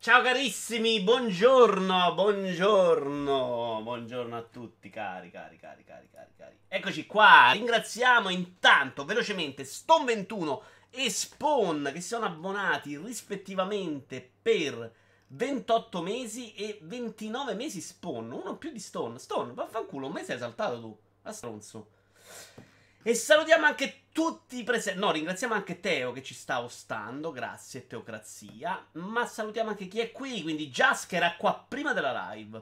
Ciao carissimi, buongiorno, buongiorno, buongiorno a tutti cari, cari, cari, cari, cari, cari. Eccoci qua, ringraziamo intanto velocemente Stone21 e Spawn che sono abbonati rispettivamente per 28 mesi e 29 mesi Spawn, uno più di Stone. Stone, vaffanculo, un mese hai saltato tu, a stronzo. E salutiamo anche tutti presenti. No, ringraziamo anche Teo che ci sta ostando. Grazie, Teocrazia. Ma salutiamo anche chi è qui. Quindi che era qua prima della live.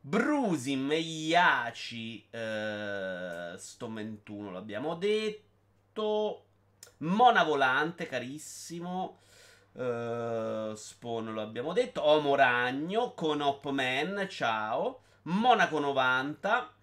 Brusim, Iaci, eh, sto 21 l'abbiamo detto. Mona Volante, carissimo. Uh, Spawn lo abbiamo detto. Omo Ragno, con Hopman, ciao. Monaco 90.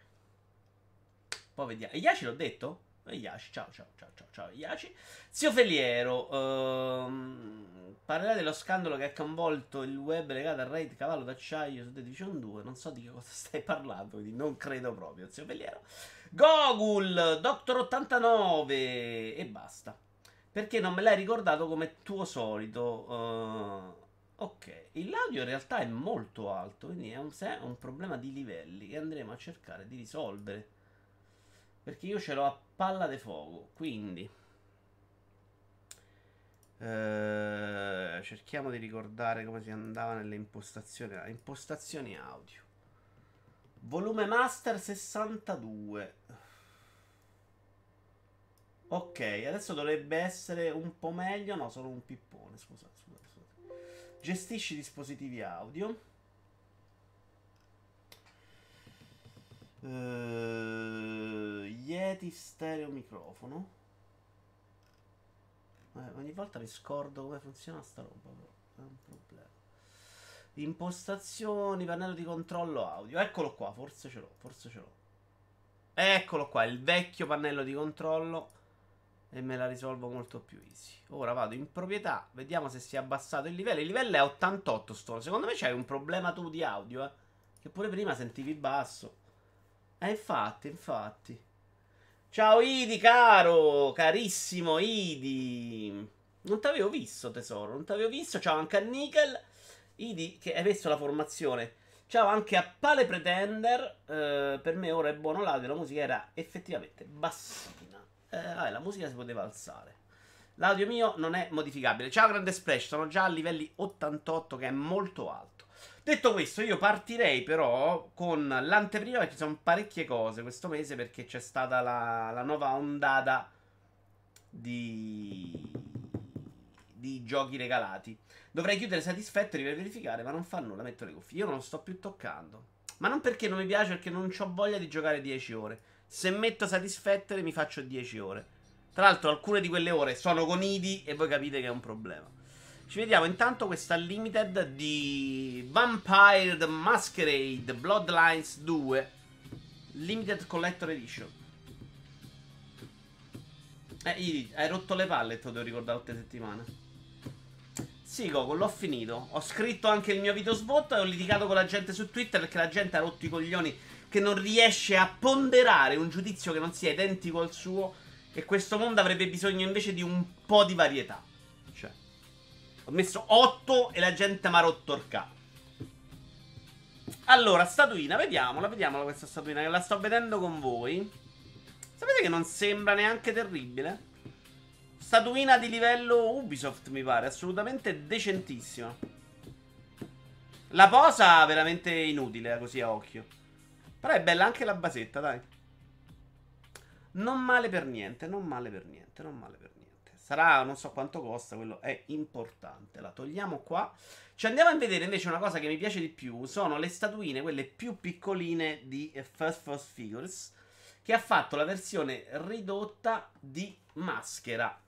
Poi vediamo. Iaci l'ho detto? Iaci, ciao, ciao, ciao, ciao, ciao, Iaci. Zio Feliero, ehm, parlerà dello scandalo che ha coinvolto il web legato al raid cavallo d'acciaio su The Division 2. Non so di che cosa stai parlando, quindi non credo proprio, zio Feliero. Gogul, Doctor 89 e basta. Perché non me l'hai ricordato come tuo solito? Uh, ok, l'audio in realtà è molto alto, quindi è un, è un problema di livelli che andremo a cercare di risolvere. Perché io ce l'ho a palla di fuoco. Quindi. Eh, cerchiamo di ricordare come si andava nelle impostazioni. Impostazioni audio. Volume master 62. Ok, adesso dovrebbe essere un po' meglio. No, solo un pippone. Scusa, scusa, scusa. Gestisci dispositivi audio. Uh, Yeti stereo microfono. Eh, ogni volta mi scordo come funziona sta roba, però. È un problema. Impostazioni, pannello di controllo audio. Eccolo qua, forse ce l'ho, forse ce l'ho. Eccolo qua, il vecchio pannello di controllo. E me la risolvo molto più easy. Ora vado in proprietà, vediamo se si è abbassato il livello. Il livello è 88 sto. Secondo me c'hai un problema tu di audio, eh. Che pure prima sentivi basso. Eh, infatti, infatti. Ciao Idi, caro, carissimo Idi. Non t'avevo visto, tesoro, non t'avevo visto. Ciao anche a Nickel. Idi, che hai messo la formazione. Ciao anche a Pale Pretender. Eh, per me ora è buono l'audio. La musica era effettivamente bassina. Eh, vabbè, la musica si poteva alzare. L'audio mio non è modificabile. Ciao Grande Splash, sono già a livelli 88, che è molto alto. Detto questo, io partirei però con l'anteprima perché ci sono parecchie cose questo mese perché c'è stata la, la nuova ondata di, di giochi regalati. Dovrei chiudere Satisfactory per verificare, ma non fa nulla, metto le cuffie. Io non lo sto più toccando. Ma non perché non mi piace, perché non ho voglia di giocare 10 ore. Se metto Satisfactory mi faccio 10 ore. Tra l'altro alcune di quelle ore sono con Idi e voi capite che è un problema. Ci vediamo intanto questa limited di Vampire the Masquerade Bloodlines 2 Limited Collector Edition. Eh, hai rotto le palle, te lo devo ricordare 8 settimane. Sì, Goku, l'ho finito. Ho scritto anche il mio video sbotto e ho litigato con la gente su Twitter perché la gente ha rotto i coglioni che non riesce a ponderare un giudizio che non sia identico al suo e questo mondo avrebbe bisogno invece di un po' di varietà. Ho messo 8 e la gente mi ha rotto il capo. Allora, statuina, vediamola, vediamola questa statuina che la sto vedendo con voi. Sapete che non sembra neanche terribile? Statuina di livello Ubisoft, mi pare, assolutamente decentissima. La posa veramente inutile, così a occhio. Però è bella anche la basetta, dai. Non male per niente, non male per niente, non male per niente. Sarà, non so quanto costa, quello è importante. La togliamo qua. Ci andiamo a vedere invece una cosa che mi piace di più. Sono le statuine, quelle più piccoline di First First Figures. Che ha fatto la versione ridotta di Maschera.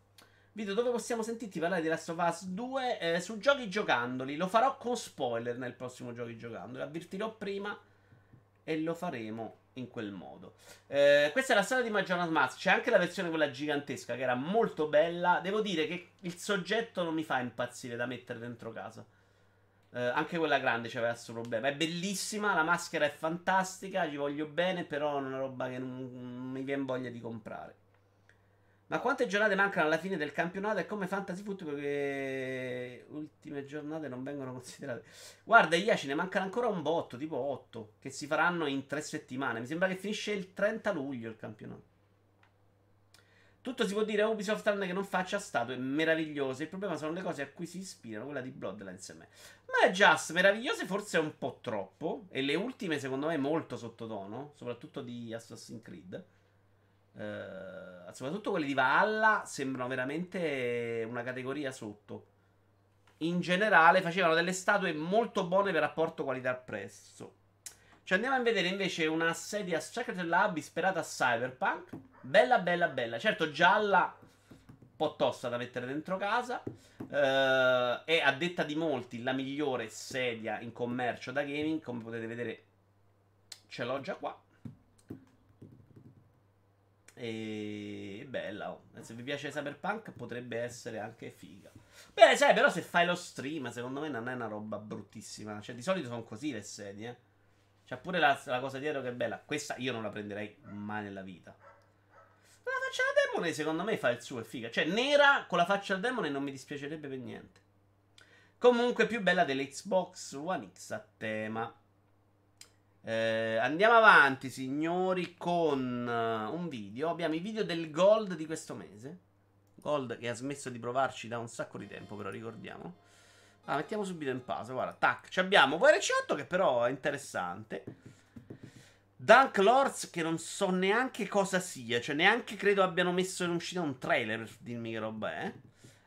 Video dove possiamo sentirti parlare di Last of Us 2 eh, su giochi giocandoli. Lo farò con spoiler nel prossimo giochi giocandoli. Avvertirò prima e lo faremo in quel modo. Eh, questa è la storia di Majora's Mask. C'è anche la versione quella gigantesca che era molto bella. Devo dire che il soggetto non mi fa impazzire da mettere dentro casa. Eh, anche quella grande c'aveva questo problema. È bellissima, la maschera è fantastica, ci voglio bene, però è una roba che non, non mi viene voglia di comprare. Ma quante giornate mancano alla fine del campionato e come fantasy football che ultime giornate non vengono considerate? Guarda, Iaci ne mancano ancora un botto, tipo 8, che si faranno in 3 settimane. Mi sembra che finisce il 30 luglio il campionato. Tutto si può dire a Ubisoft tranne che non faccia statue meravigliose. Il problema sono le cose a cui si ispirano, quella di Bloodlines e me. Ma è just meravigliose forse è un po' troppo. E le ultime secondo me molto sottotono, soprattutto di Assassin's Creed. Uh, soprattutto quelli di Valhalla sembrano veramente una categoria sotto. In generale facevano delle statue molto buone per rapporto qualità-prezzo. Ci andiamo a vedere invece una sedia Secret Lab ispirata a Cyberpunk. Bella, bella, bella. Certo, gialla, un po' tosta da mettere dentro casa. Uh, è a detta di molti la migliore sedia in commercio da gaming. Come potete vedere, ce l'ho già qua. E bella, oh. se vi piace Cyberpunk potrebbe essere anche figa. Beh, sai, però se fai lo stream, secondo me non è una roba bruttissima. Cioè, di solito sono così le sedie. Eh. C'è pure la, la, cosa dietro che è bella. Questa io non la prenderei mai nella vita. La faccia da demone, secondo me, fa il suo, è figa. Cioè, nera con la faccia da demone non mi dispiacerebbe per niente. Comunque, più bella dell'Xbox One X a tema. Eh, andiamo avanti, signori, con uh, un video. Abbiamo i video del Gold di questo mese. Gold che ha smesso di provarci da un sacco di tempo, però ricordiamo. Ah, mettiamo subito in pausa. Guarda, tac. Ci abbiamo VRC8 che però è interessante. Dunk Lords che non so neanche cosa sia. Cioè, neanche credo abbiano messo in uscita un trailer per dirmi che roba è.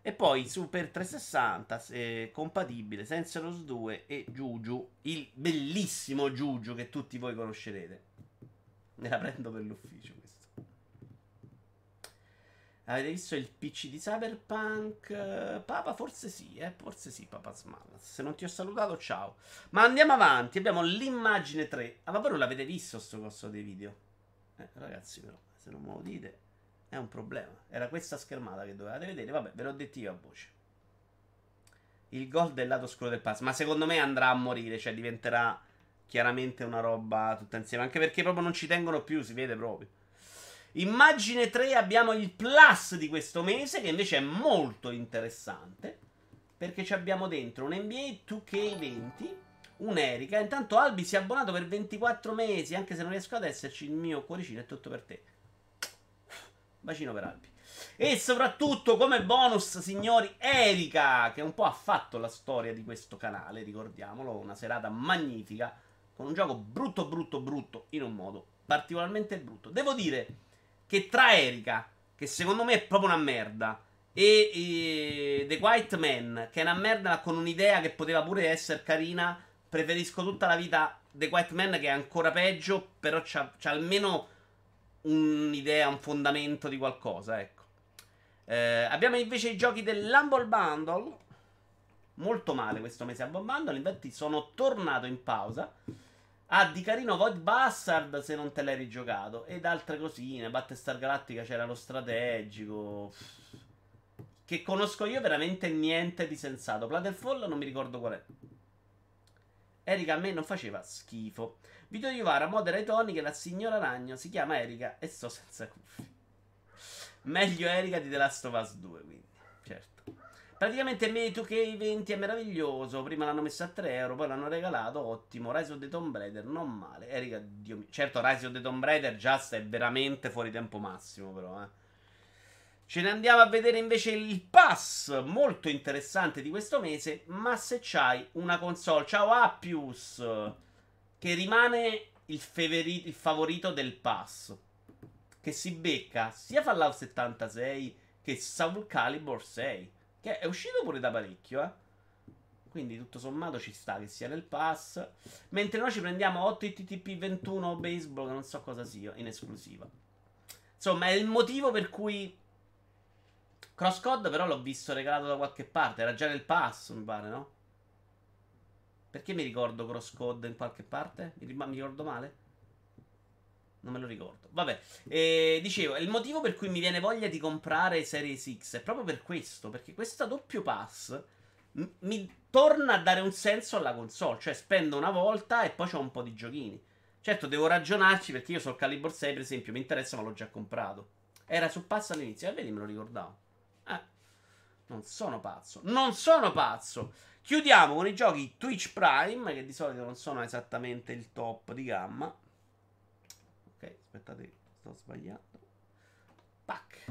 E poi Super 360 eh, compatibile Senseros 2 e Juju, il bellissimo Juju che tutti voi conoscerete. Me la prendo per l'ufficio questo. Avete visto il PC di Cyberpunk? Papa, forse sì, eh? Forse sì, Papa Smallas. Se non ti ho salutato, ciao. Ma andiamo avanti. Abbiamo l'immagine 3. Ah, ma voi non l'avete visto sto costo dei video? Eh, ragazzi, però, se non me lo dite. È un problema. Era questa schermata che dovevate vedere. Vabbè, ve l'ho detto io a voce. Il gol del lato scuro del pass. Ma secondo me andrà a morire. Cioè, diventerà chiaramente una roba tutta insieme. Anche perché proprio non ci tengono più. Si vede proprio. Immagine 3 abbiamo il plus di questo mese. Che invece è molto interessante. Perché ci abbiamo dentro un NBA 2K20. Un'Erica. Intanto Albi si è abbonato per 24 mesi. Anche se non riesco ad esserci, il mio cuoricino è tutto per te. Bacino per Alpi. E soprattutto come bonus, signori, Erika, che un po' ha fatto la storia di questo canale, ricordiamolo, una serata magnifica, con un gioco brutto, brutto, brutto, in un modo particolarmente brutto. Devo dire che tra Erika, che secondo me è proprio una merda, e, e The White Man, che è una merda con un'idea che poteva pure essere carina, preferisco tutta la vita The White Man che è ancora peggio, però c'ha, c'ha almeno un'idea, un fondamento di qualcosa, ecco. Eh, abbiamo invece i giochi dell'Humble Bundle. Molto male questo mese Humble Bundle. Infatti sono tornato in pausa. Ah, di carino Void Bastard se non te l'hai rigiocato. Ed altre cosine. Battlestar Galactica c'era lo strategico. Che conosco io veramente niente di sensato. Platterfall non mi ricordo qual è. Erika a me non faceva schifo. Video di Ivara modera i toni che la signora Ragno si chiama Erika e sto senza cuffie. Meglio Erika di The Last of Us 2, quindi, certo. Praticamente me 2K20 è meraviglioso. Prima l'hanno messo a 3 euro, poi l'hanno regalato. Ottimo. Rise of the Tomb Raider, non male. Erika, Dio mio. Certo, Rise of the Tomb Raider Just è veramente fuori tempo massimo, però, eh. Ce ne andiamo a vedere invece il pass molto interessante di questo mese. Ma se c'hai una console, ciao Appius che rimane il, favori- il favorito del pass. Che si becca sia Fallout 76 che Soul Calibur 6. Che è uscito pure da parecchio, eh. Quindi tutto sommato ci sta che sia nel pass. Mentre noi ci prendiamo 8 ITTP 21 baseball, che non so cosa sia, in esclusiva. Insomma, è il motivo per cui Crosscode però l'ho visto regalato da qualche parte. Era già nel pass, mi pare, no? Perché mi ricordo Crosscode in qualche parte? Mi, ricordo male? Non me lo ricordo. Vabbè, eh, dicevo, il motivo per cui mi viene voglia di comprare Series X è proprio per questo. Perché questa doppio pass mi torna a dare un senso alla console. Cioè, spendo una volta e poi ho un po' di giochini. Certo, devo ragionarci perché io sul Calibur 6, per esempio, mi interessa, ma l'ho già comprato. Era su pazzo all'inizio, e eh, vedi, me lo ricordavo. Eh, non sono pazzo. Non sono pazzo. Chiudiamo con i giochi Twitch Prime, che di solito non sono esattamente il top di gamma. Ok, aspettate, sto sbagliando. Pac.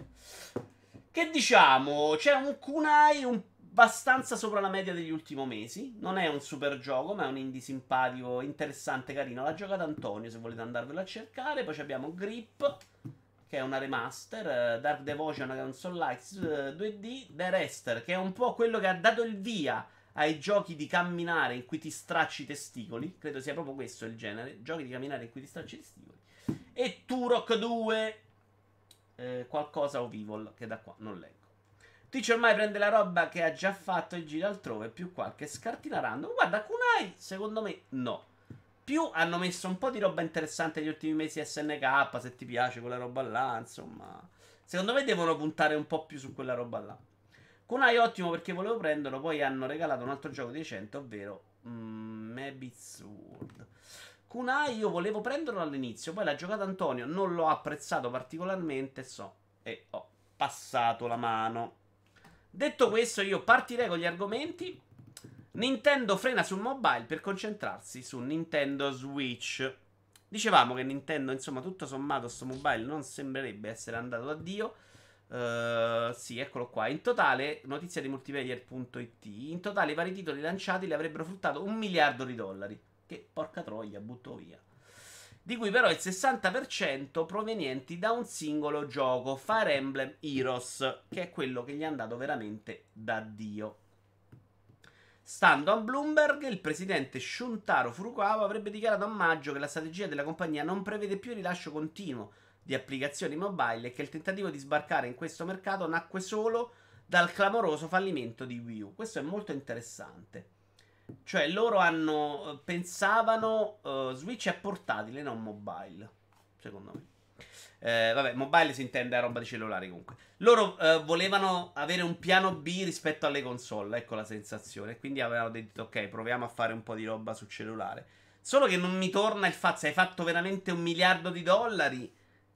Che diciamo, c'è un kunai un abbastanza sopra la media degli ultimi mesi. Non è un super gioco, ma è un indie simpatico, interessante, carino. L'ha giocato Antonio, se volete andarvelo a cercare. Poi abbiamo Grip, che è una remaster. Dark Devotion, che è un Soul Lights 2D. The Rester, che è un po' quello che ha dato il via ai giochi di camminare in cui ti stracci i testicoli. Credo sia proprio questo il genere. Giochi di camminare in cui ti stracci i testicoli. E Turok 2, eh, qualcosa o Evil, che da qua non leggo. Twitch ormai prende la roba che ha già fatto e gira altrove, più qualche scartina random. Guarda, Kunai, secondo me, no. Più hanno messo un po' di roba interessante negli ultimi mesi SNK, se ti piace quella roba là, insomma. Secondo me devono puntare un po' più su quella roba là. Kunai ottimo perché volevo prenderlo, poi hanno regalato un altro gioco decente, ovvero mm, Mabit's World. Kunai io volevo prenderlo all'inizio, poi l'ha giocato Antonio, non l'ho apprezzato particolarmente, so, e ho passato la mano. Detto questo, io partirei con gli argomenti. Nintendo frena sul mobile per concentrarsi su Nintendo Switch. Dicevamo che Nintendo, insomma, tutto sommato, sto mobile non sembrerebbe essere andato a Dio. Uh, sì, eccolo qua. In totale, notizia di multiplayer.it. In totale, i vari titoli lanciati le avrebbero fruttato un miliardo di dollari. Che porca troia, butto via. Di cui però il 60% provenienti da un singolo gioco, Fire Emblem Heroes, che è quello che gli è andato veramente da Dio. Stando a Bloomberg, il presidente Shuntaro Furukawa avrebbe dichiarato a maggio che la strategia della compagnia non prevede più il rilascio continuo di applicazioni mobile e che il tentativo di sbarcare in questo mercato nacque solo dal clamoroso fallimento di Wii U. Questo è molto interessante. Cioè, loro hanno. Pensavano uh, Switch è portatile, non mobile. Secondo me. Eh, vabbè, mobile si intende a roba di cellulari comunque. Loro uh, volevano avere un piano B rispetto alle console, ecco la sensazione. Quindi avevano detto, ok, proviamo a fare un po' di roba sul cellulare. Solo che non mi torna il fatto, se hai fatto veramente un miliardo di dollari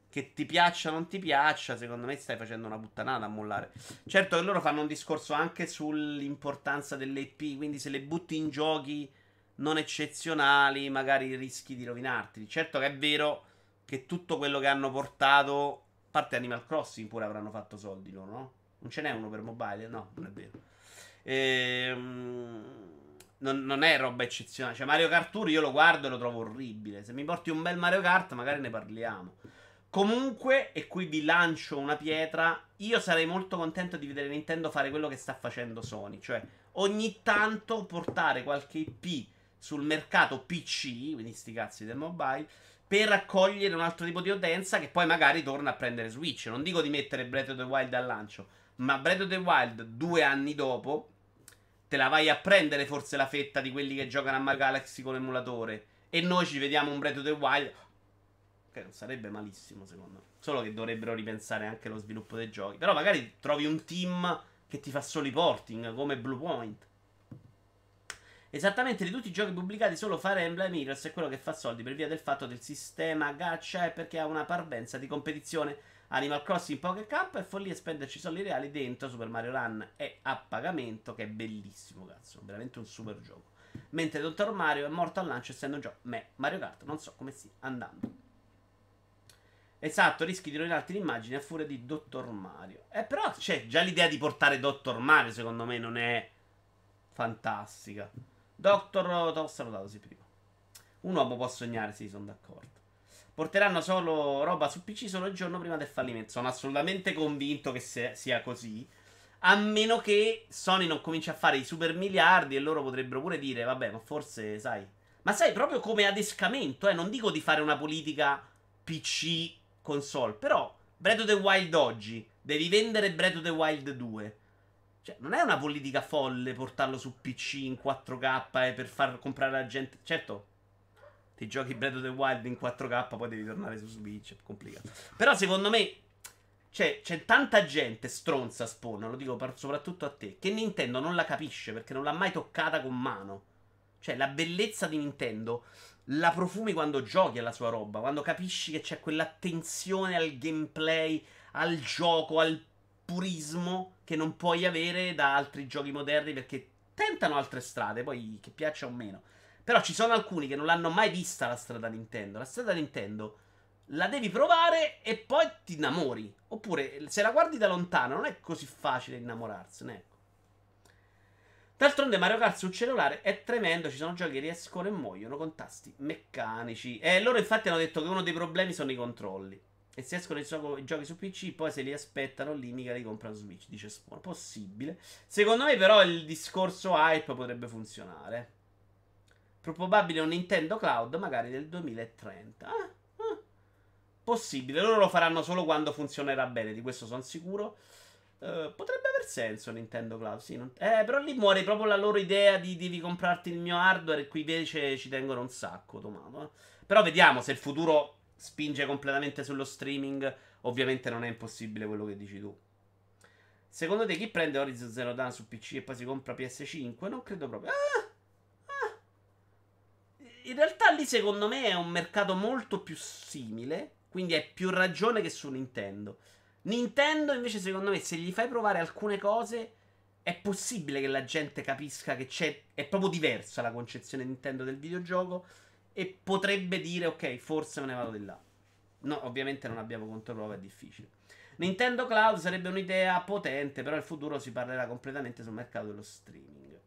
che ti piaccia o non ti piaccia, secondo me stai facendo una puttanata a mollare. Certo che loro fanno un discorso anche sull'importanza delle IP, quindi se le butti in giochi non eccezionali, magari rischi di rovinarti. Certo che è vero che tutto quello che hanno portato, a parte Animal Crossing pure avranno fatto soldi loro, no? Non ce n'è uno per mobile? No, non è vero. Ehm, non, non, è roba eccezionale. Cioè, Mario Kart Tour io lo guardo e lo trovo orribile. Se mi porti un bel Mario Kart, magari ne parliamo. Comunque, e qui vi lancio una pietra, io sarei molto contento di vedere Nintendo fare quello che sta facendo Sony, cioè ogni tanto portare qualche IP sul mercato PC, quindi sti cazzi del mobile, per raccogliere un altro tipo di utenza che poi magari torna a prendere Switch. Non dico di mettere Breath of the Wild al lancio, ma Breath of the Wild due anni dopo te la vai a prendere forse la fetta di quelli che giocano a Mario Galaxy con l'emulatore e noi ci vediamo un Breath of the Wild che non sarebbe malissimo, secondo me. Solo che dovrebbero ripensare anche lo sviluppo dei giochi. Però magari trovi un team che ti fa solo i porting, come Bluepoint. Esattamente di tutti i giochi pubblicati, solo Fire Emblem Heroes è quello che fa soldi per via del fatto del sistema gacha e perché ha una parvenza di competizione. Animal Crossing Pocket Camp è follia spenderci soldi reali dentro Super Mario Run è a pagamento, che è bellissimo, cazzo. Veramente un super gioco. Mentre Dottor Mario è morto al lancio essendo gioco. Me, Mario Kart, non so come stia andando. Esatto, rischi di rovinarti l'immagine a furia di Dottor Mario. Eh, però, cioè, già l'idea di portare Dottor Mario, secondo me, non è fantastica. Doctor, t'ho salutato, sì, prima. Un uomo può sognare, sì, sono d'accordo. Porteranno solo roba su PC solo il giorno prima del fallimento. Sono assolutamente convinto che sia così. A meno che Sony non cominci a fare i super miliardi e loro potrebbero pure dire, vabbè, ma forse, sai... Ma sai, proprio come adescamento, eh, non dico di fare una politica PC console. Però Breath of the Wild oggi devi vendere Breath of the Wild 2. Cioè, non è una politica folle portarlo su PC in 4K eh, per far comprare la gente. Certo, ti giochi Breath of the Wild in 4K, poi devi tornare su Switch. È complicato. Però secondo me. Cioè, c'è tanta gente stronza Spawn, lo dico soprattutto a te, che Nintendo non la capisce perché non l'ha mai toccata con mano. Cioè, la bellezza di Nintendo la profumi quando giochi alla sua roba, quando capisci che c'è quell'attenzione al gameplay, al gioco, al purismo che non puoi avere da altri giochi moderni perché tentano altre strade, poi che piaccia o meno. Però ci sono alcuni che non l'hanno mai vista la strada Nintendo. La strada Nintendo la devi provare e poi ti innamori. Oppure, se la guardi da lontano, non è così facile innamorarsene. Ecco. D'altronde Mario Kart sul cellulare è tremendo, ci sono giochi che riescono e muoiono con tasti meccanici. E loro infatti hanno detto che uno dei problemi sono i controlli. E se escono i, giochi su PC, poi se li aspettano lì, mica li comprano Switch. Dice Spawn. Possibile. Secondo me, però, il discorso hype potrebbe funzionare. Probabile un Nintendo Cloud, magari del 2030. Ah, ah. Possibile. Loro lo faranno solo quando funzionerà bene, di questo sono sicuro. Uh, potrebbe aver senso Nintendo Cloud, sì. Non... Eh, però lì muore proprio la loro idea di devi comprarti il mio hardware e qui invece ci tengono un sacco, Tomato. Eh. Però vediamo se il futuro spinge completamente sullo streaming, ovviamente non è impossibile quello che dici tu. Secondo te chi prende Horizon Zero Dawn su PC e poi si compra PS5? Non credo proprio. Ah! Ah! In realtà lì secondo me è un mercato molto più simile, quindi hai più ragione che su Nintendo. Nintendo invece secondo me se gli fai provare alcune cose è possibile che la gente capisca che c'è è proprio diversa la concezione Nintendo del videogioco e potrebbe dire ok, forse me ne vado di là. No, ovviamente non abbiamo controprova, è difficile. Nintendo Cloud sarebbe un'idea potente, però il futuro si parlerà completamente sul mercato dello streaming.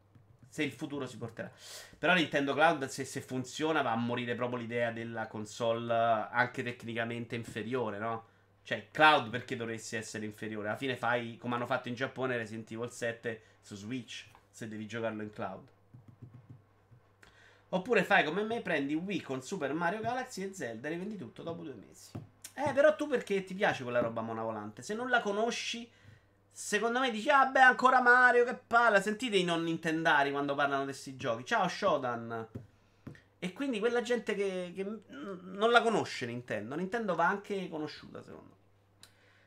Se il futuro si porterà. Però Nintendo Cloud, se, se funziona, va a morire proprio l'idea della console anche tecnicamente inferiore, no? Cioè, Cloud perché dovresti essere inferiore? Alla fine fai, come hanno fatto in Giappone, Resident Evil 7 su Switch, se devi giocarlo in cloud. Oppure fai come me, prendi Wii con Super Mario Galaxy e Zelda e rivendi tutto dopo due mesi. Eh, però tu perché ti piace quella roba mona volante? Se non la conosci, secondo me dici, ah beh, ancora Mario, che palla. Sentite i non nintendari quando parlano di questi giochi. Ciao Shodan. E quindi quella gente che, che non la conosce Nintendo. Nintendo va anche conosciuta, secondo me.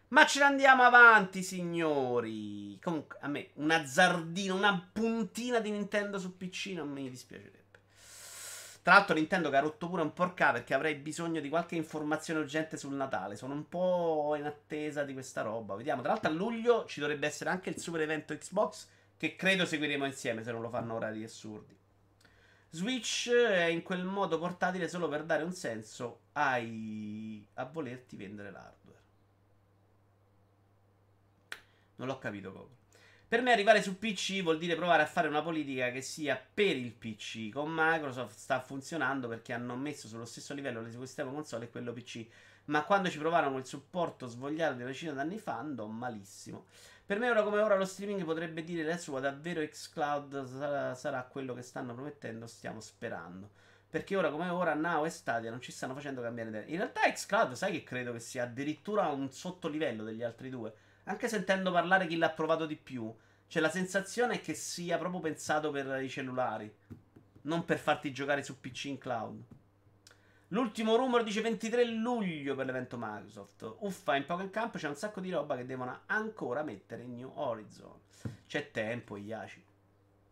Ma ce ne andiamo avanti, signori. Comunque, a me un azzardino, una puntina di Nintendo su PC non mi dispiacerebbe. Tra l'altro Nintendo che ha rotto pure un porca perché avrei bisogno di qualche informazione urgente sul Natale. Sono un po' in attesa di questa roba. Vediamo. Tra l'altro a luglio ci dovrebbe essere anche il super evento Xbox che credo seguiremo insieme se non lo fanno orari assurdi. Switch è in quel modo portatile solo per dare un senso ai... a volerti vendere l'hardware. Non l'ho capito proprio. Per me arrivare su PC vuol dire provare a fare una politica che sia per il PC. Con Microsoft sta funzionando perché hanno messo sullo stesso livello l'ecosistema console e quello PC. Ma quando ci provarono il supporto svogliato di una decina d'anni fa andò malissimo. Per me ora come ora lo streaming potrebbe dire la sua, davvero xCloud sarà, sarà quello che stanno promettendo, stiamo sperando. Perché ora come ora Now e Stadia non ci stanno facendo cambiare idea. In realtà xCloud sai che credo che sia addirittura un sottolivello degli altri due anche sentendo parlare chi l'ha provato di più, c'è la sensazione che sia proprio pensato per i cellulari, non per farti giocare su PC in cloud. L'ultimo rumore dice 23 luglio per l'evento Microsoft. Uffa, in Pokémon Camp c'è un sacco di roba che devono ancora mettere in New Horizon. C'è tempo, Iaci.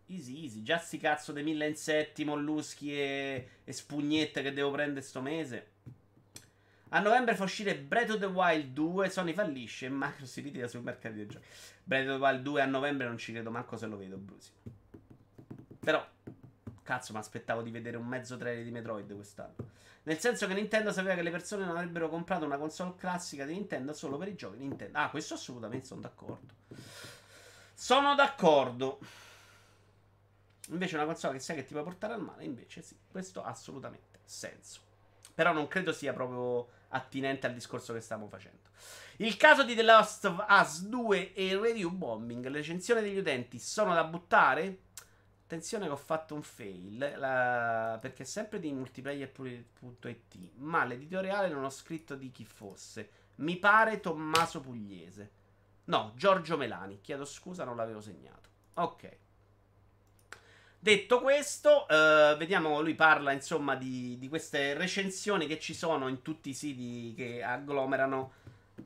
Easy, easy. Già sti cazzo dei mille insetti, molluschi e, e spugnette che devo prendere sto mese. A novembre fa uscire Breath of the Wild 2, Sony fallisce e Microsoft si ritira sul mercato di giochi. Breath of the Wild 2 a novembre non ci credo manco se lo vedo, Brusi. Però, cazzo, mi aspettavo di vedere un mezzo trailer di Metroid quest'anno. Nel senso che Nintendo sapeva che le persone non avrebbero comprato una console classica di Nintendo solo per i giochi Nintendo. Ah, questo assolutamente sono d'accordo. Sono d'accordo. Invece una console che sai che ti può portare al male, invece sì, questo ha assolutamente senso. Però non credo sia proprio attinente al discorso che stiamo facendo. Il caso di The Last of Us 2 e il review bombing, le recensioni degli utenti sono da buttare? Attenzione che ho fatto un fail, la... perché è sempre di multiplayer.it, ma l'editoriale non ho scritto di chi fosse. Mi pare Tommaso Pugliese. No, Giorgio Melani, chiedo scusa, non l'avevo segnato. Ok. Detto questo, eh, vediamo, lui parla insomma di, di, queste recensioni che ci sono in tutti i siti che agglomerano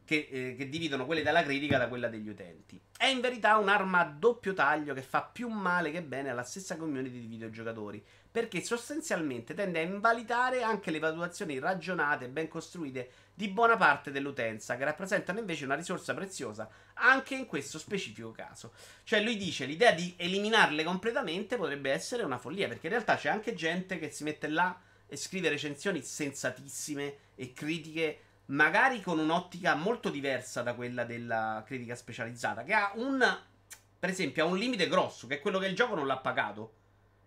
che, eh, che, dividono quelle della critica da quella degli utenti. È in verità un'arma a doppio taglio che fa più male che bene alla stessa community di videogiocatori, perché sostanzialmente tende a invalidare anche le valutazioni ragionate e ben costruite di buona parte dell'utenza, che rappresentano invece una risorsa preziosa anche in questo specifico caso. Cioè lui dice l'idea di eliminarle completamente potrebbe essere una follia, perché in realtà c'è anche gente che si mette là e scrive recensioni sensatissime e critiche magari con un'ottica molto diversa da quella della critica specializzata, che ha un, per esempio, ha un limite grosso, che è quello che il gioco non l'ha pagato.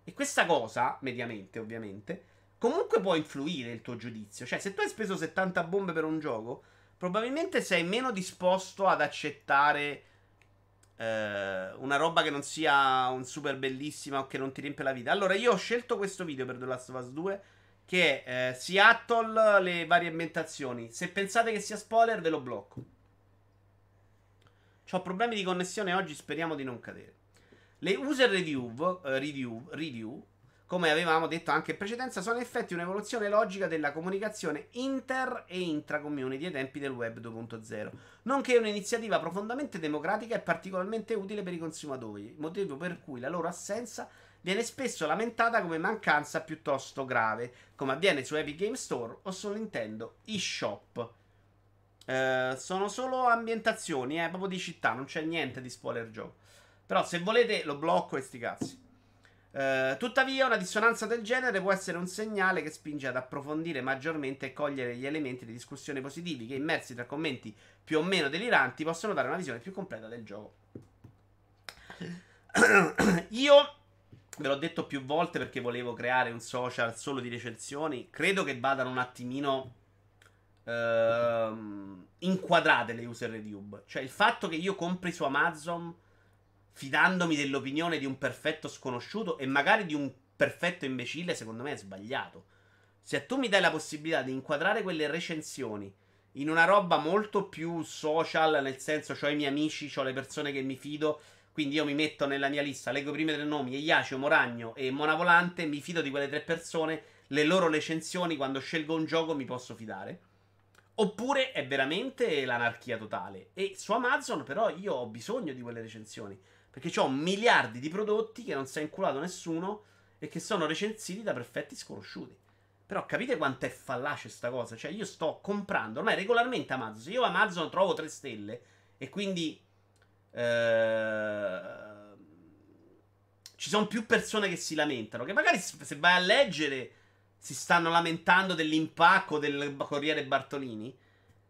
E questa cosa, mediamente ovviamente, comunque può influire il tuo giudizio. Cioè, se tu hai speso 70 bombe per un gioco, probabilmente sei meno disposto ad accettare eh, una roba che non sia un super bellissima o che non ti riempie la vita. Allora, io ho scelto questo video per The Last of Us 2 che è eh, Seattle, le varie ambientazioni. Se pensate che sia spoiler, ve lo blocco. Ho problemi di connessione oggi, speriamo di non cadere. Le user review, uh, review, review, come avevamo detto anche in precedenza, sono in effetti un'evoluzione logica della comunicazione inter e intra-community ai tempi del web 2.0, nonché un'iniziativa profondamente democratica e particolarmente utile per i consumatori, motivo per cui la loro assenza viene spesso lamentata come mancanza piuttosto grave, come avviene su Epic Game Store o su Nintendo eShop. Eh, sono solo ambientazioni, eh, proprio di città, non c'è niente di spoiler gioco. Però se volete lo blocco e sti cazzi. Uh, tuttavia, una dissonanza del genere può essere un segnale che spinge ad approfondire maggiormente e cogliere gli elementi di discussione positivi che, immersi tra commenti più o meno deliranti, possono dare una visione più completa del gioco. Io Ve l'ho detto più volte perché volevo creare un social solo di recensioni. Credo che vadano un attimino ehm, inquadrate le user review. Cioè, il fatto che io compri su Amazon fidandomi dell'opinione di un perfetto sconosciuto e magari di un perfetto imbecille, secondo me è sbagliato. Se tu mi dai la possibilità di inquadrare quelle recensioni in una roba molto più social, nel senso, ho i miei amici, ho le persone che mi fido quindi io mi metto nella mia lista, leggo prima tre nomi, Eiacio, Moragno e Mona Volante, mi fido di quelle tre persone, le loro recensioni quando scelgo un gioco mi posso fidare. Oppure è veramente l'anarchia totale. E su Amazon però io ho bisogno di quelle recensioni. Perché ho miliardi di prodotti che non si è inculato nessuno e che sono recensiti da perfetti sconosciuti. Però capite quanto è fallace sta cosa? Cioè io sto comprando ormai regolarmente Amazon. Se io Amazon trovo 3 stelle e quindi Ehm, ci sono più persone che si lamentano. Che magari se vai a leggere si stanno lamentando dell'impacco del Corriere Bartolini.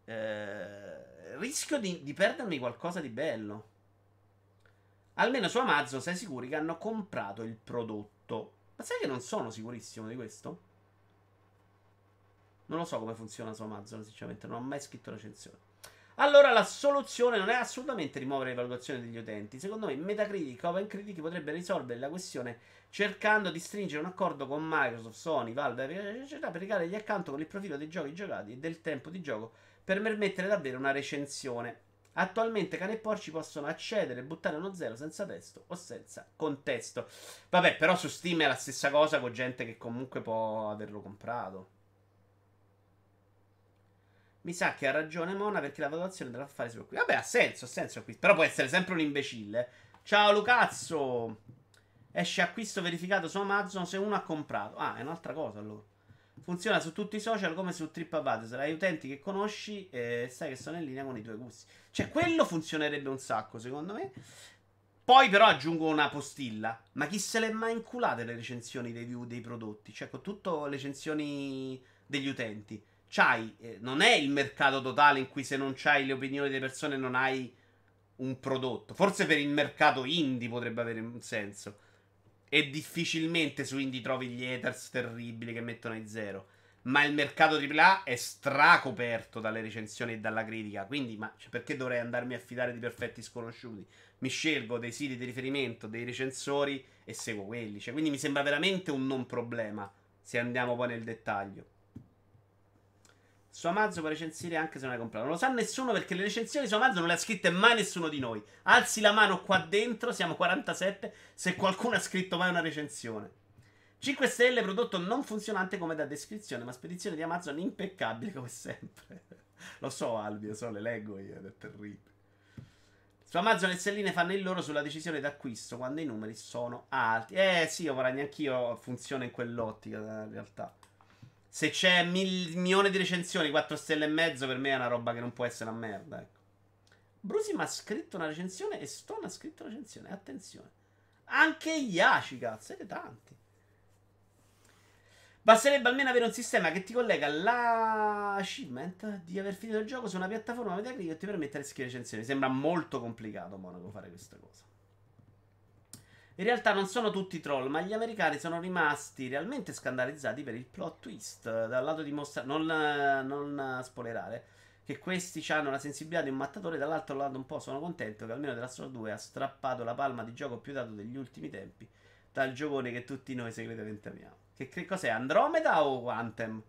Eh, rischio di, di perdermi qualcosa di bello. Almeno su Amazon sei sicuri che hanno comprato il prodotto. Ma sai che non sono sicurissimo di questo? Non lo so come funziona su Amazon, sinceramente, non ho mai scritto recensione. Allora la soluzione non è assolutamente rimuovere le valutazioni degli utenti. Secondo me Metacritic o OpenCritic potrebbe risolvere la questione cercando di stringere un accordo con Microsoft, Sony, Valve, eccetera, per rigare gli account con il profilo dei giochi giocati e del tempo di gioco per permettere davvero una recensione. Attualmente cane e porci possono accedere e buttare uno zero senza testo o senza contesto. Vabbè, però su Steam è la stessa cosa con gente che comunque può averlo comprato. Mi sa che ha ragione Mona perché la valutazione deve fare su qui. Vabbè, ha senso, ha senso qui. Però può essere sempre un imbecille. Ciao Lucazzo. Esce acquisto verificato su Amazon se uno ha comprato. Ah, è un'altra cosa allora. Funziona su tutti i social come su TripAdvisor. Sarai utenti che conosci e sai che sono in linea con i tuoi gusti. Cioè, quello funzionerebbe un sacco, secondo me. Poi però aggiungo una postilla. Ma chi se le mai inculate le recensioni dei view dei prodotti? Cioè, con tutte le recensioni degli utenti c'hai, eh, non è il mercato totale in cui se non c'hai le opinioni delle persone non hai un prodotto. Forse per il mercato indie potrebbe avere un senso. E difficilmente su indie trovi gli haters terribili che mettono ai zero. Ma il mercato AAA è stracoperto dalle recensioni e dalla critica. Quindi, ma cioè, perché dovrei andarmi a fidare di perfetti sconosciuti? Mi scelgo dei siti di riferimento, dei recensori e seguo quelli. Cioè, quindi mi sembra veramente un non problema. Se andiamo poi nel dettaglio. Su Amazon puoi recensire anche se non hai comprato. Non lo sa nessuno perché le recensioni su Amazon non le ha scritte mai nessuno di noi. Alzi la mano qua dentro, siamo 47, se qualcuno ha scritto mai una recensione. 5 stelle, prodotto non funzionante come da descrizione, ma spedizione di Amazon impeccabile come sempre. Lo so, Albi, so, le leggo io, è terribile. Su Amazon le stelline fanno il loro sulla decisione d'acquisto quando i numeri sono alti. Eh sì, ora neanch'io funziona in quell'ottica, in realtà. Se c'è mil- milione di recensioni, 4 stelle e mezzo, per me è una roba che non può essere una merda, ecco. Brusim ha scritto una recensione e Stone ha scritto una recensione. Attenzione. Anche Yashi, cazzo, siete tanti. Basterebbe almeno avere un sistema che ti collega l'achievement di aver finito il gioco su una piattaforma Metacritic che ti permette di scrivere recensioni. Sembra molto complicato, Monaco, fare questa cosa. In realtà non sono tutti troll, ma gli americani sono rimasti realmente scandalizzati per il plot twist. Dal lato di mostrare, non, non spoilerare, che questi hanno la sensibilità di un mattatore, dall'altro lato un po' sono contento che almeno The Last of 2 ha strappato la palma di gioco più dato degli ultimi tempi dal giocone che tutti noi segretamente amiamo. Che, che cos'è? Andromeda o Anthem?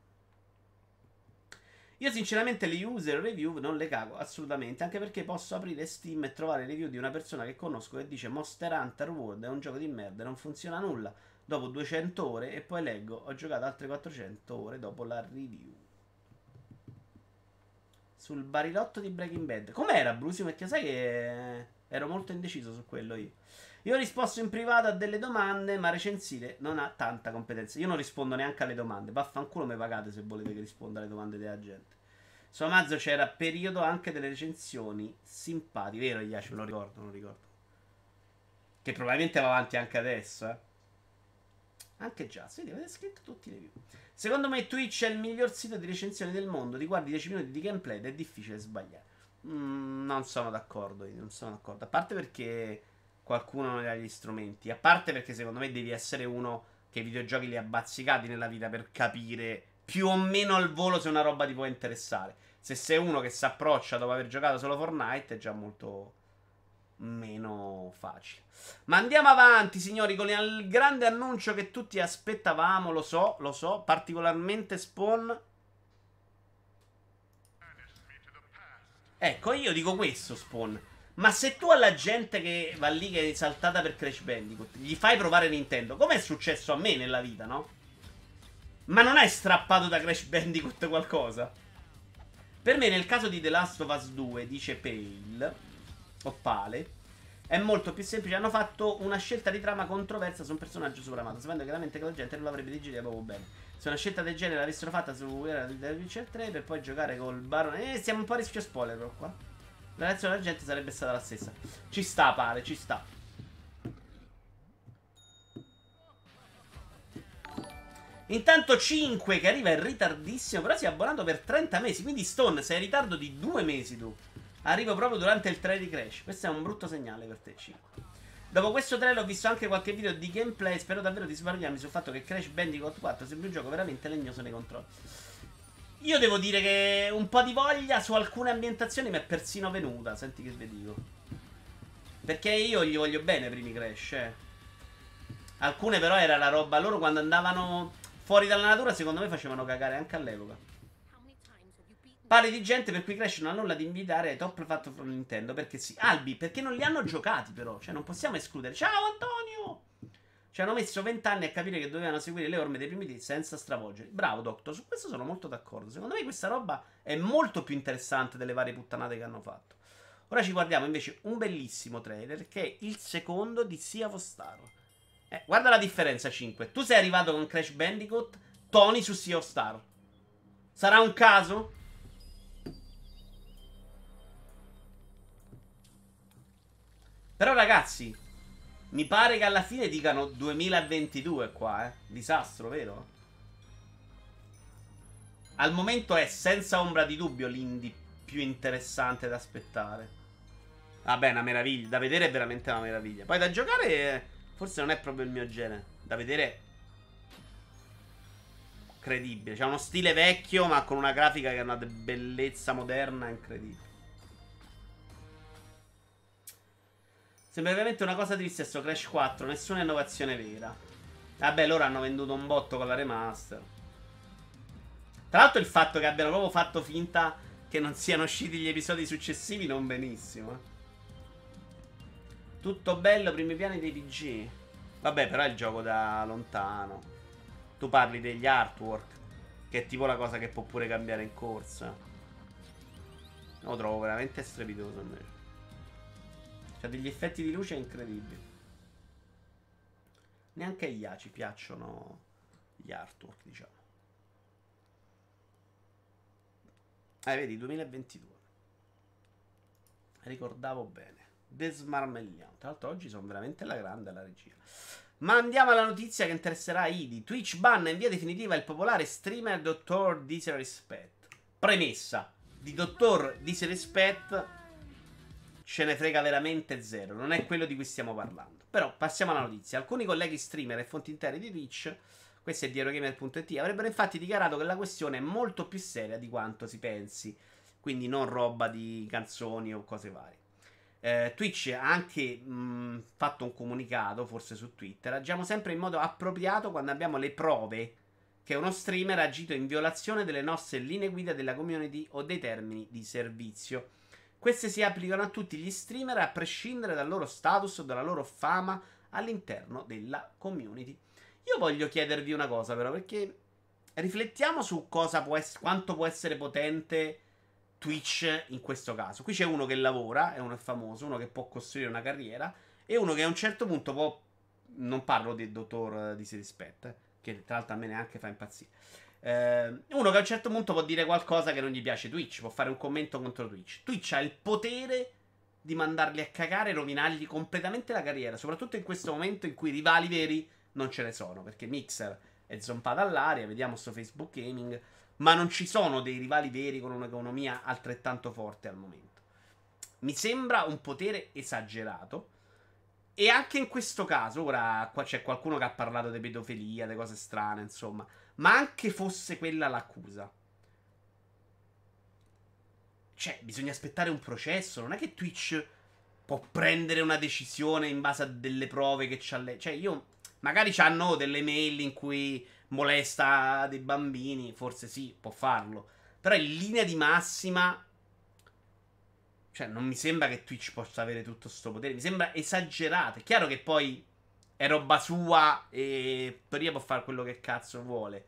Io sinceramente le user review non le cago assolutamente, anche perché posso aprire Steam e trovare review di una persona che conosco che dice Monster Hunter World è un gioco di merda, non funziona nulla dopo 200 ore e poi leggo ho giocato altre 400 ore dopo la review. Sul barilotto di Breaking Bad. Com'era Brusio? Perché sai che ero molto indeciso su quello io. Io ho risposto in privato a delle domande, ma recensire non ha tanta competenza. Io non rispondo neanche alle domande. Vaffanculo mi pagate se volete che risponda alle domande della gente. Su Amazon c'era periodo anche delle recensioni simpatiche. Vero, Iaci, me lo ricordo, non lo ricordo. Che probabilmente va avanti anche adesso, eh. Anche già, vedi, avete scritto tutti i review. Secondo me Twitch è il miglior sito di recensioni del mondo. Ti guardi 10 minuti di gameplay ed è difficile sbagliare. Mm, non sono d'accordo, non sono d'accordo. A parte perché qualcuno non ha gli strumenti. A parte perché secondo me devi essere uno che i videogiochi li ha bazzicati nella vita per capire più o meno al volo se una roba ti può interessare. Se sei uno che si approccia dopo aver giocato solo Fortnite è già molto meno facile. Ma andiamo avanti, signori, con il grande annuncio che tutti aspettavamo, lo so, lo so, particolarmente Spawn. Ecco, io dico questo, Spawn. Ma se tu alla gente che va lì che è esaltata per Crash Bandicoot gli fai provare Nintendo, come è successo a me nella vita, no? Ma non hai strappato da Crash Bandicoot qualcosa? Per me, nel caso di The Last of Us 2, dice Pale, o Pale, è molto più semplice. Hanno fatto una scelta di trama controversa su un personaggio sopramato, sapendo chiaramente che la gente non l'avrebbe digerito proprio bene. Se una scelta del genere l'avessero fatta su era del Witcher 3 per poi giocare col Baron. Eh, siamo un po' a rischio spoiler però qua. La reazione della gente sarebbe stata la stessa. Ci sta, pare, ci sta. Intanto 5 che arriva in ritardissimo, però si è abbonato per 30 mesi. Quindi Stone, sei in ritardo di 2 mesi tu. Arrivo proprio durante il trailer di Crash. Questo è un brutto segnale per te, 5. Dopo questo trailer ho visto anche qualche video di gameplay. Spero davvero di sbagliarmi sul fatto che Crash Bandicoot 4 sembra un gioco veramente legnoso nei controlli. Io devo dire che un po' di voglia su alcune ambientazioni mi è persino venuta. Senti che vi dico. Perché io gli voglio bene primi Crash. Eh. Alcune però era la roba. Loro quando andavano fuori dalla natura, secondo me facevano cagare anche all'epoca. Parli di gente per cui Crash non ha nulla di invitare top fatto con Nintendo. Perché sì. Albi, perché non li hanno giocati però. Cioè non possiamo escludere. Ciao Antonio! Ci hanno messo vent'anni a capire che dovevano seguire le orme dei primi titoli senza stravolgere. Bravo, Doctor, su questo sono molto d'accordo. Secondo me questa roba è molto più interessante delle varie puttanate che hanno fatto. Ora ci guardiamo invece un bellissimo trailer che è il secondo di Sea of Star. Eh, guarda la differenza 5. Tu sei arrivato con Crash Bandicoot, Tony su Sea of Star. Sarà un caso? Però ragazzi, mi pare che alla fine dicano 2022 qua, eh. Disastro, vero? Al momento è senza ombra di dubbio l'indie più interessante da aspettare. Vabbè, una meraviglia. Da vedere è veramente una meraviglia. Poi da giocare forse non è proprio il mio genere. Da vedere incredibile. C'è uno stile vecchio, ma con una grafica che è una bellezza moderna incredibile. Sembra veramente una cosa triste sto Crash 4, nessuna innovazione vera. Vabbè, loro hanno venduto un botto con la remaster. Tra l'altro il fatto che abbiano proprio fatto finta che non siano usciti gli episodi successivi non benissimo. Eh. Tutto bello, primi piani dei PG. Vabbè, però è il gioco da lontano. Tu parli degli artwork, che è tipo la cosa che può pure cambiare in corsa. Lo trovo veramente strepitoso invece. C'ha degli effetti di luce incredibili. Neanche agli A ci piacciono gli artwork, diciamo. Eh, vedi, 2022. Ricordavo bene. Desmarmelliamo. Tra l'altro oggi sono veramente alla grande alla regia. Ma andiamo alla notizia che interesserà Idi. Twitch banna in via definitiva il popolare streamer Dottor Disrespect. Premessa. Di Dottor Disrespect ce ne frega veramente zero. Non è quello di cui stiamo parlando. Però passiamo alla notizia. Alcuni colleghi streamer e fonti interne di Twitch, questo è di Eurogamer.it, avrebbero infatti dichiarato che la questione è molto più seria di quanto si pensi. Quindi non roba di canzoni o cose varie. Eh, Twitch ha anche mh, fatto un comunicato, forse su Twitter. Agiamo sempre in modo appropriato quando abbiamo le prove che uno streamer ha agito in violazione delle nostre linee guida della community o dei termini di servizio. Queste si applicano a tutti gli streamer a prescindere dal loro status o dalla loro fama all'interno della community. Io voglio chiedervi una cosa, però, perché riflettiamo su può ess- quanto può essere potente Twitch in questo caso. Qui c'è uno che lavora, è uno famoso, uno che può costruire una carriera e uno che a un certo punto può... Non parlo del dottor di Sirispet, eh, che tra l'altro a me neanche fa impazzire. Eh, uno che a un certo punto può dire qualcosa che non gli piace Twitch, può fare un commento contro Twitch. Twitch ha il potere di mandarli a cagare e rovinargli completamente la carriera, soprattutto in questo momento in cui rivali veri non ce ne sono, perché Mixer è zompato all'aria, vediamo sto Facebook Gaming ma non ci sono dei rivali veri con un'economia altrettanto forte al momento. Mi sembra un potere esagerato. E anche in questo caso, ora qua c'è qualcuno che ha parlato di pedofilia, di cose strane, insomma. Ma anche fosse quella l'accusa. Cioè, bisogna aspettare un processo. Non è che Twitch può prendere una decisione in base a delle prove che c'ha lei. Cioè, io. Magari hanno delle mail in cui molesta dei bambini, forse sì, può farlo. Però in linea di massima. Cioè, non mi sembra che Twitch possa avere tutto questo potere. Mi sembra esagerato. È chiaro che poi è roba sua e Toria può fare quello che cazzo vuole.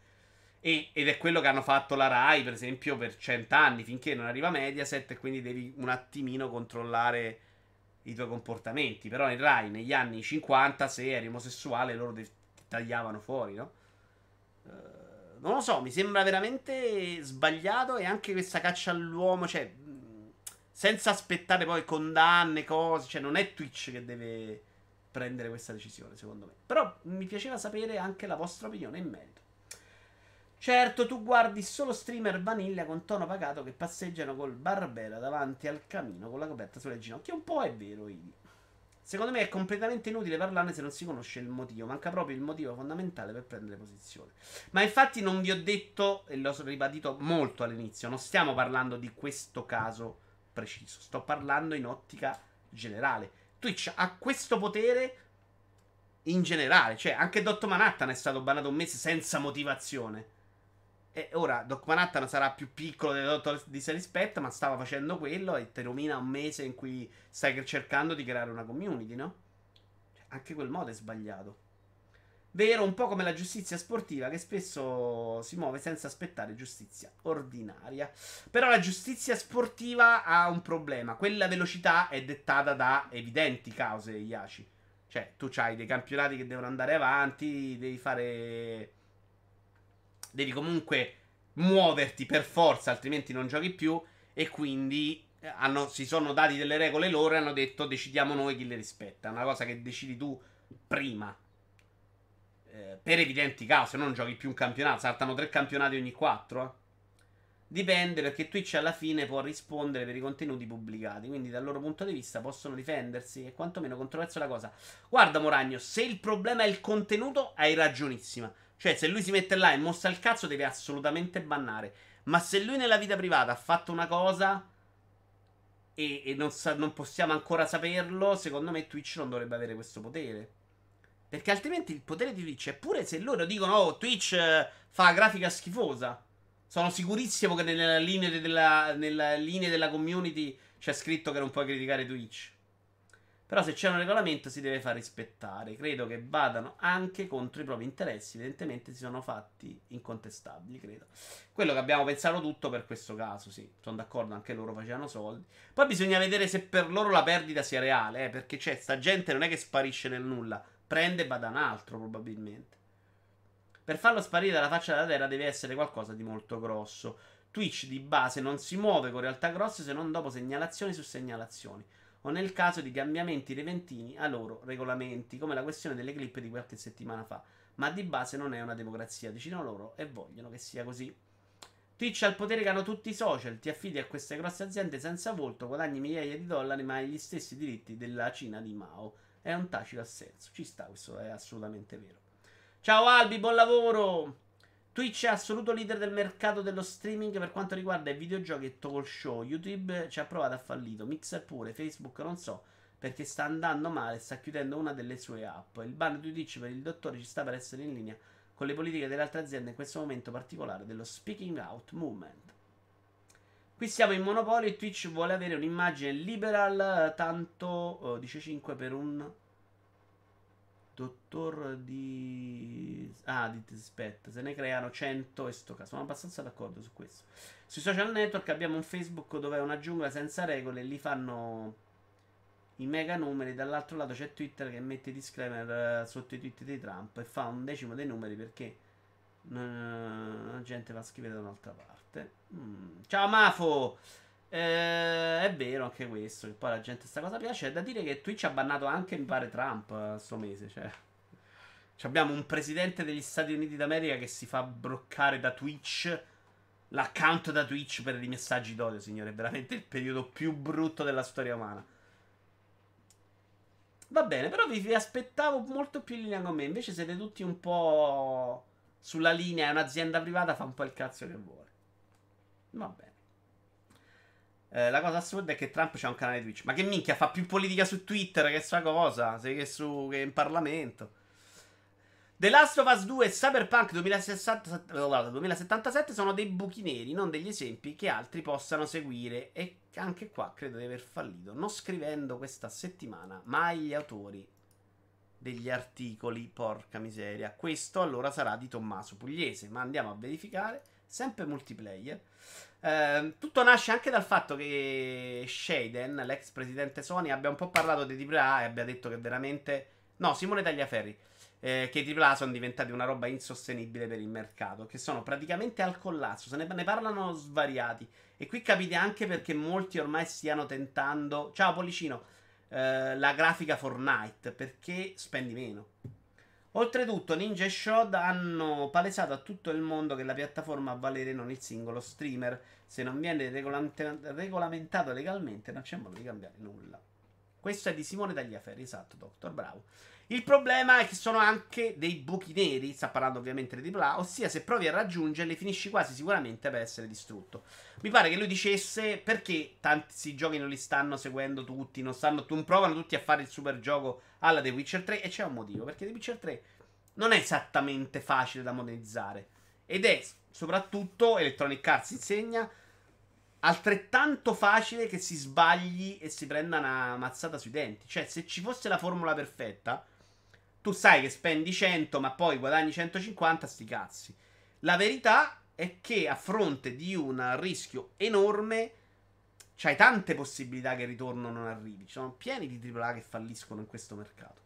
E, ed è quello che hanno fatto la Rai, per esempio, per cent'anni, finché non arriva Mediaset e quindi devi un attimino controllare i tuoi comportamenti. Però in Rai, negli anni 50, se eri omosessuale, loro ti tagliavano fuori, no? Uh, non lo so, mi sembra veramente sbagliato e anche questa caccia all'uomo, cioè, senza aspettare poi condanne, cose, cioè, non è Twitch che deve prendere questa decisione, secondo me. Però mi piaceva sapere anche la vostra opinione in merito. Certo, tu guardi solo streamer vaniglia con tono pagato che passeggiano col barbera davanti al camino con la coperta sulle ginocchia. Un po' è vero, Idi. Secondo me è completamente inutile parlarne se non si conosce il motivo. Manca proprio il motivo fondamentale per prendere posizione. Ma infatti non vi ho detto, e l'ho ribadito molto all'inizio, non stiamo parlando di questo caso preciso. Sto parlando in ottica generale. Twitch ha questo potere in generale. Cioè, anche Dotto Manhattan è stato bannato un mese senza motivazione. E ora Doc Manhattan sarà più piccolo del Dottor di Rispetto, ma stava facendo quello e te nomina un mese in cui stai cercando di creare una community, no? Anche quel modo è sbagliato. Vero, un po' come la giustizia sportiva che spesso si muove senza aspettare giustizia ordinaria. Però la giustizia sportiva ha un problema. Quella velocità è dettata da evidenti cause, Iaci. Cioè, tu hai dei campionati che devono andare avanti, devi fare devi comunque muoverti per forza, altrimenti non giochi più. E quindi eh, hanno, si sono dati delle regole loro e hanno detto decidiamo noi chi le rispetta. È una cosa che decidi tu prima. Eh, per evidenti cause, non giochi più un campionato, saltano tre campionati ogni quattro. Eh. Dipende perché Twitch alla fine può rispondere per i contenuti pubblicati. Quindi dal loro punto di vista possono difendersi. E quantomeno controverso la cosa. Guarda, Moragno, se il problema è il contenuto, hai ragionissima. Cioè, se lui si mette là e mostra il cazzo, deve assolutamente bannare. Ma se lui nella vita privata ha fatto una cosa e, e non, sa- non, possiamo ancora saperlo, secondo me Twitch non dovrebbe avere questo potere. Perché altrimenti il potere di Twitch è pure se loro dicono, oh, Twitch eh, fa grafica schifosa. Sono sicurissimo che nella linea, della, nella linea della community c'è scritto che non puoi criticare Twitch. Però se c'è un regolamento si deve far rispettare. Credo che vadano anche contro i propri interessi. Evidentemente si sono fatti incontestabili, credo. Quello che abbiamo pensato tutto per questo caso, sì. Sono d'accordo, anche loro facevano soldi. Poi bisogna vedere se per loro la perdita sia reale, eh, perché c'è sta gente non è che sparisce nel nulla. Prende e va da un altro, probabilmente. Per farlo sparire dalla faccia della terra deve essere qualcosa di molto grosso. Twitch di base non si muove con realtà grosse se non dopo segnalazioni su segnalazioni o nel caso di cambiamenti repentini a loro regolamenti, come la questione delle clip di qualche settimana fa. Ma di base non è una democrazia, decidono loro e vogliono che sia così. Twitch ha il potere che hanno tutti i social, ti affidi a queste grosse aziende senza volto, guadagni migliaia di dollari, ma hai gli stessi diritti della Cina di Mao. È un tacito assenso. Ci sta, questo è assolutamente vero. Ciao Albi, buon lavoro! Twitch è assoluto leader del mercato dello streaming per quanto riguarda i videogiochi e talk show. YouTube ci ha provato, ha fallito. Mixer pure, Facebook non so perché sta andando male, sta chiudendo una delle sue app. Il ban di Twitch per il dottore ci sta per essere in linea con le politiche delle altre aziende in questo momento particolare dello speaking out movement. Qui siamo in monopolio e Twitch vuole avere un'immagine liberal, tanto oh, dice 5 per un Dottor di... Ah, di Spet. Se ne creano 100 e sto caso. Sono abbastanza d'accordo su questo. Sui social network abbiamo un Facebook dove è una giungla senza regole e lì fanno i mega numeri. Dall'altro lato c'è Twitter che mette disclaimer eh, sotto i tweet di Trump e fa un decimo dei numeri perché la gente va a scrivere da un'altra parte. Mm. Ciao Mafo! Eh, è vero anche questo. Che poi la gente sta cosa piace. È da dire che Twitch ha bannato anche, mi pare, Trump uh, sto mese. Cioè. Abbiamo un presidente degli Stati Uniti d'America che si fa bloccare da Twitch. L'account da Twitch per i messaggi d'odio, signore. È veramente il periodo più brutto della storia umana. Va bene, però vi, vi aspettavo molto più in linea con me. Invece siete tutti un po' sulla linea. È un'azienda privata, fa un po' il cazzo che vuole. Va bene. Eh, la cosa assurda è che Trump c'ha un canale Twitch. Ma che minchia, fa più politica su Twitter che sta cosa, che, su, che in Parlamento. The Last of Us 2 e Cyberpunk 2077 sono dei buchi neri, non degli esempi che altri possano seguire. E anche qua credo di aver fallito. Non scrivendo questa settimana mai gli autori degli articoli, porca miseria. Questo allora sarà di Tommaso Pugliese, ma andiamo a verificare. Sempre multiplayer. Eh, tutto nasce anche dal fatto che Shaden, l'ex presidente Sony, abbia un po' parlato di AAA e abbia detto che veramente. No, Simone Tagliaferri. Eh, che i AAA sono diventati una roba insostenibile per il mercato. Che sono praticamente al collasso. Se ne, ne parlano svariati. E qui capite anche perché molti ormai stiano tentando. Ciao Pollicino. Eh, la grafica Fortnite. Perché spendi meno. Oltretutto, Ninja e Shod hanno palesato a tutto il mondo che la piattaforma ha valere non il singolo streamer. Se non viene regolamentato legalmente, non c'è modo di cambiare nulla. Questo è di Simone Tagliaferri, esatto, Doctor, bravo. Il problema è che sono anche dei buchi neri, sta parlando ovviamente di AAA, ossia se provi a raggiungerli finisci quasi sicuramente per essere distrutto. Mi pare che lui dicesse perché tanti giochi non li stanno seguendo tutti, non, stanno, non provano tutti a fare il super gioco alla The Witcher 3 e c'è un motivo, perché The Witcher 3 non è esattamente facile da monetizzare ed è soprattutto Electronic Arts insegna altrettanto facile che si sbagli e si prenda una mazzata sui denti. Cioè, se ci fosse la formula perfetta, tu sai che spendi 100, ma poi guadagni 150, sti cazzi. La verità è che a fronte di un rischio enorme, c'hai tante possibilità che il ritorno non arrivi. Ci sono pieni di AAA che falliscono in questo mercato.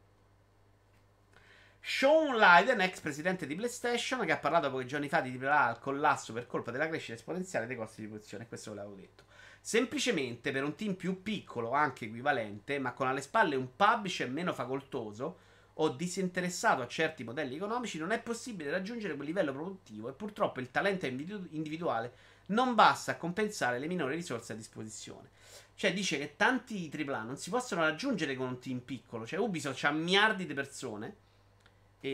Sean Lyden, ex presidente di PlayStation, che ha parlato pochi giorni fa di AAA al collasso per colpa della crescita esponenziale dei costi di produzione. Questo ve l'avevo detto. Semplicemente per un team più piccolo, anche equivalente, ma con alle spalle un publisher meno facoltoso o disinteressato a certi modelli economici, non è possibile raggiungere quel livello produttivo e purtroppo il talento individuale non basta a compensare le minori risorse a disposizione. Cioè dice che tanti AAA non si possono raggiungere con un team piccolo, cioè Ubisoft ha miliardi di persone e,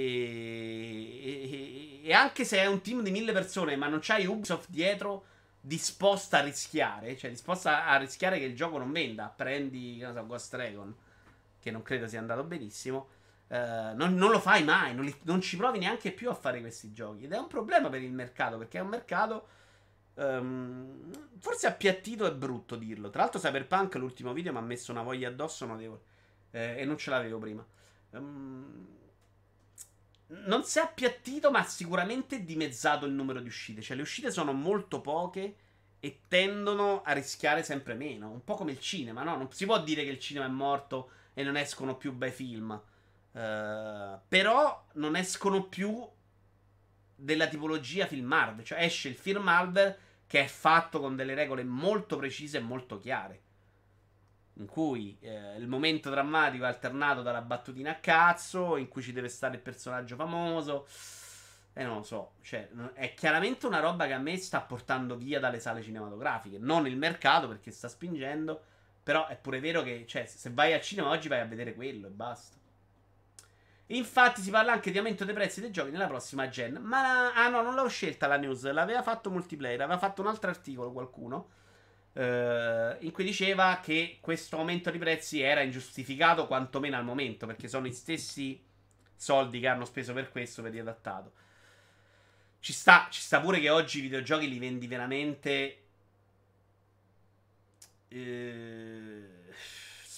e, e, anche se è un team di mille persone, ma non c'hai Ubisoft dietro disposta a rischiare, cioè disposta a rischiare che il gioco non venda. Prendi, che so, Ghost Dragon, che non credo sia andato benissimo. Uh, non, non, lo fai mai, non, li, non, ci provi neanche più a fare questi giochi. Ed è un problema per il mercato, perché è un mercato. Um, forse appiattito è brutto dirlo. Tra l'altro, Cyberpunk, l'ultimo video, mi ha messo una voglia addosso notevole. eh, e non ce l'avevo prima. Um, non si è appiattito, ma sicuramente dimezzato il numero di uscite. Cioè, le uscite sono molto poche e tendono a rischiare sempre meno. Un po' come il cinema, no? Non si può dire che il cinema è morto e non escono più bei film. Uh, però non escono più della tipologia film Marvel. Cioè, esce il film Marvel che è fatto con delle regole molto precise e molto chiare. In cui eh, il momento drammatico è alternato dalla battutina a cazzo, in cui ci deve stare il personaggio famoso. E eh, non lo so, cioè, è chiaramente una roba che a me sta portando via dalle sale cinematografiche. Non il mercato perché sta spingendo. Però è pure vero che, cioè, se vai al cinema oggi vai a vedere quello e basta. Infatti si parla anche di aumento dei prezzi dei giochi nella prossima gen. Ma ah no, non l'ho scelta la news, l'aveva fatto multiplayer, aveva fatto un altro articolo qualcuno eh, in cui diceva che questo aumento di prezzi era ingiustificato quantomeno al momento, perché sono gli stessi soldi che hanno speso per questo per riadattato. Ci sta, ci sta pure che oggi i videogiochi li vendi veramente eh,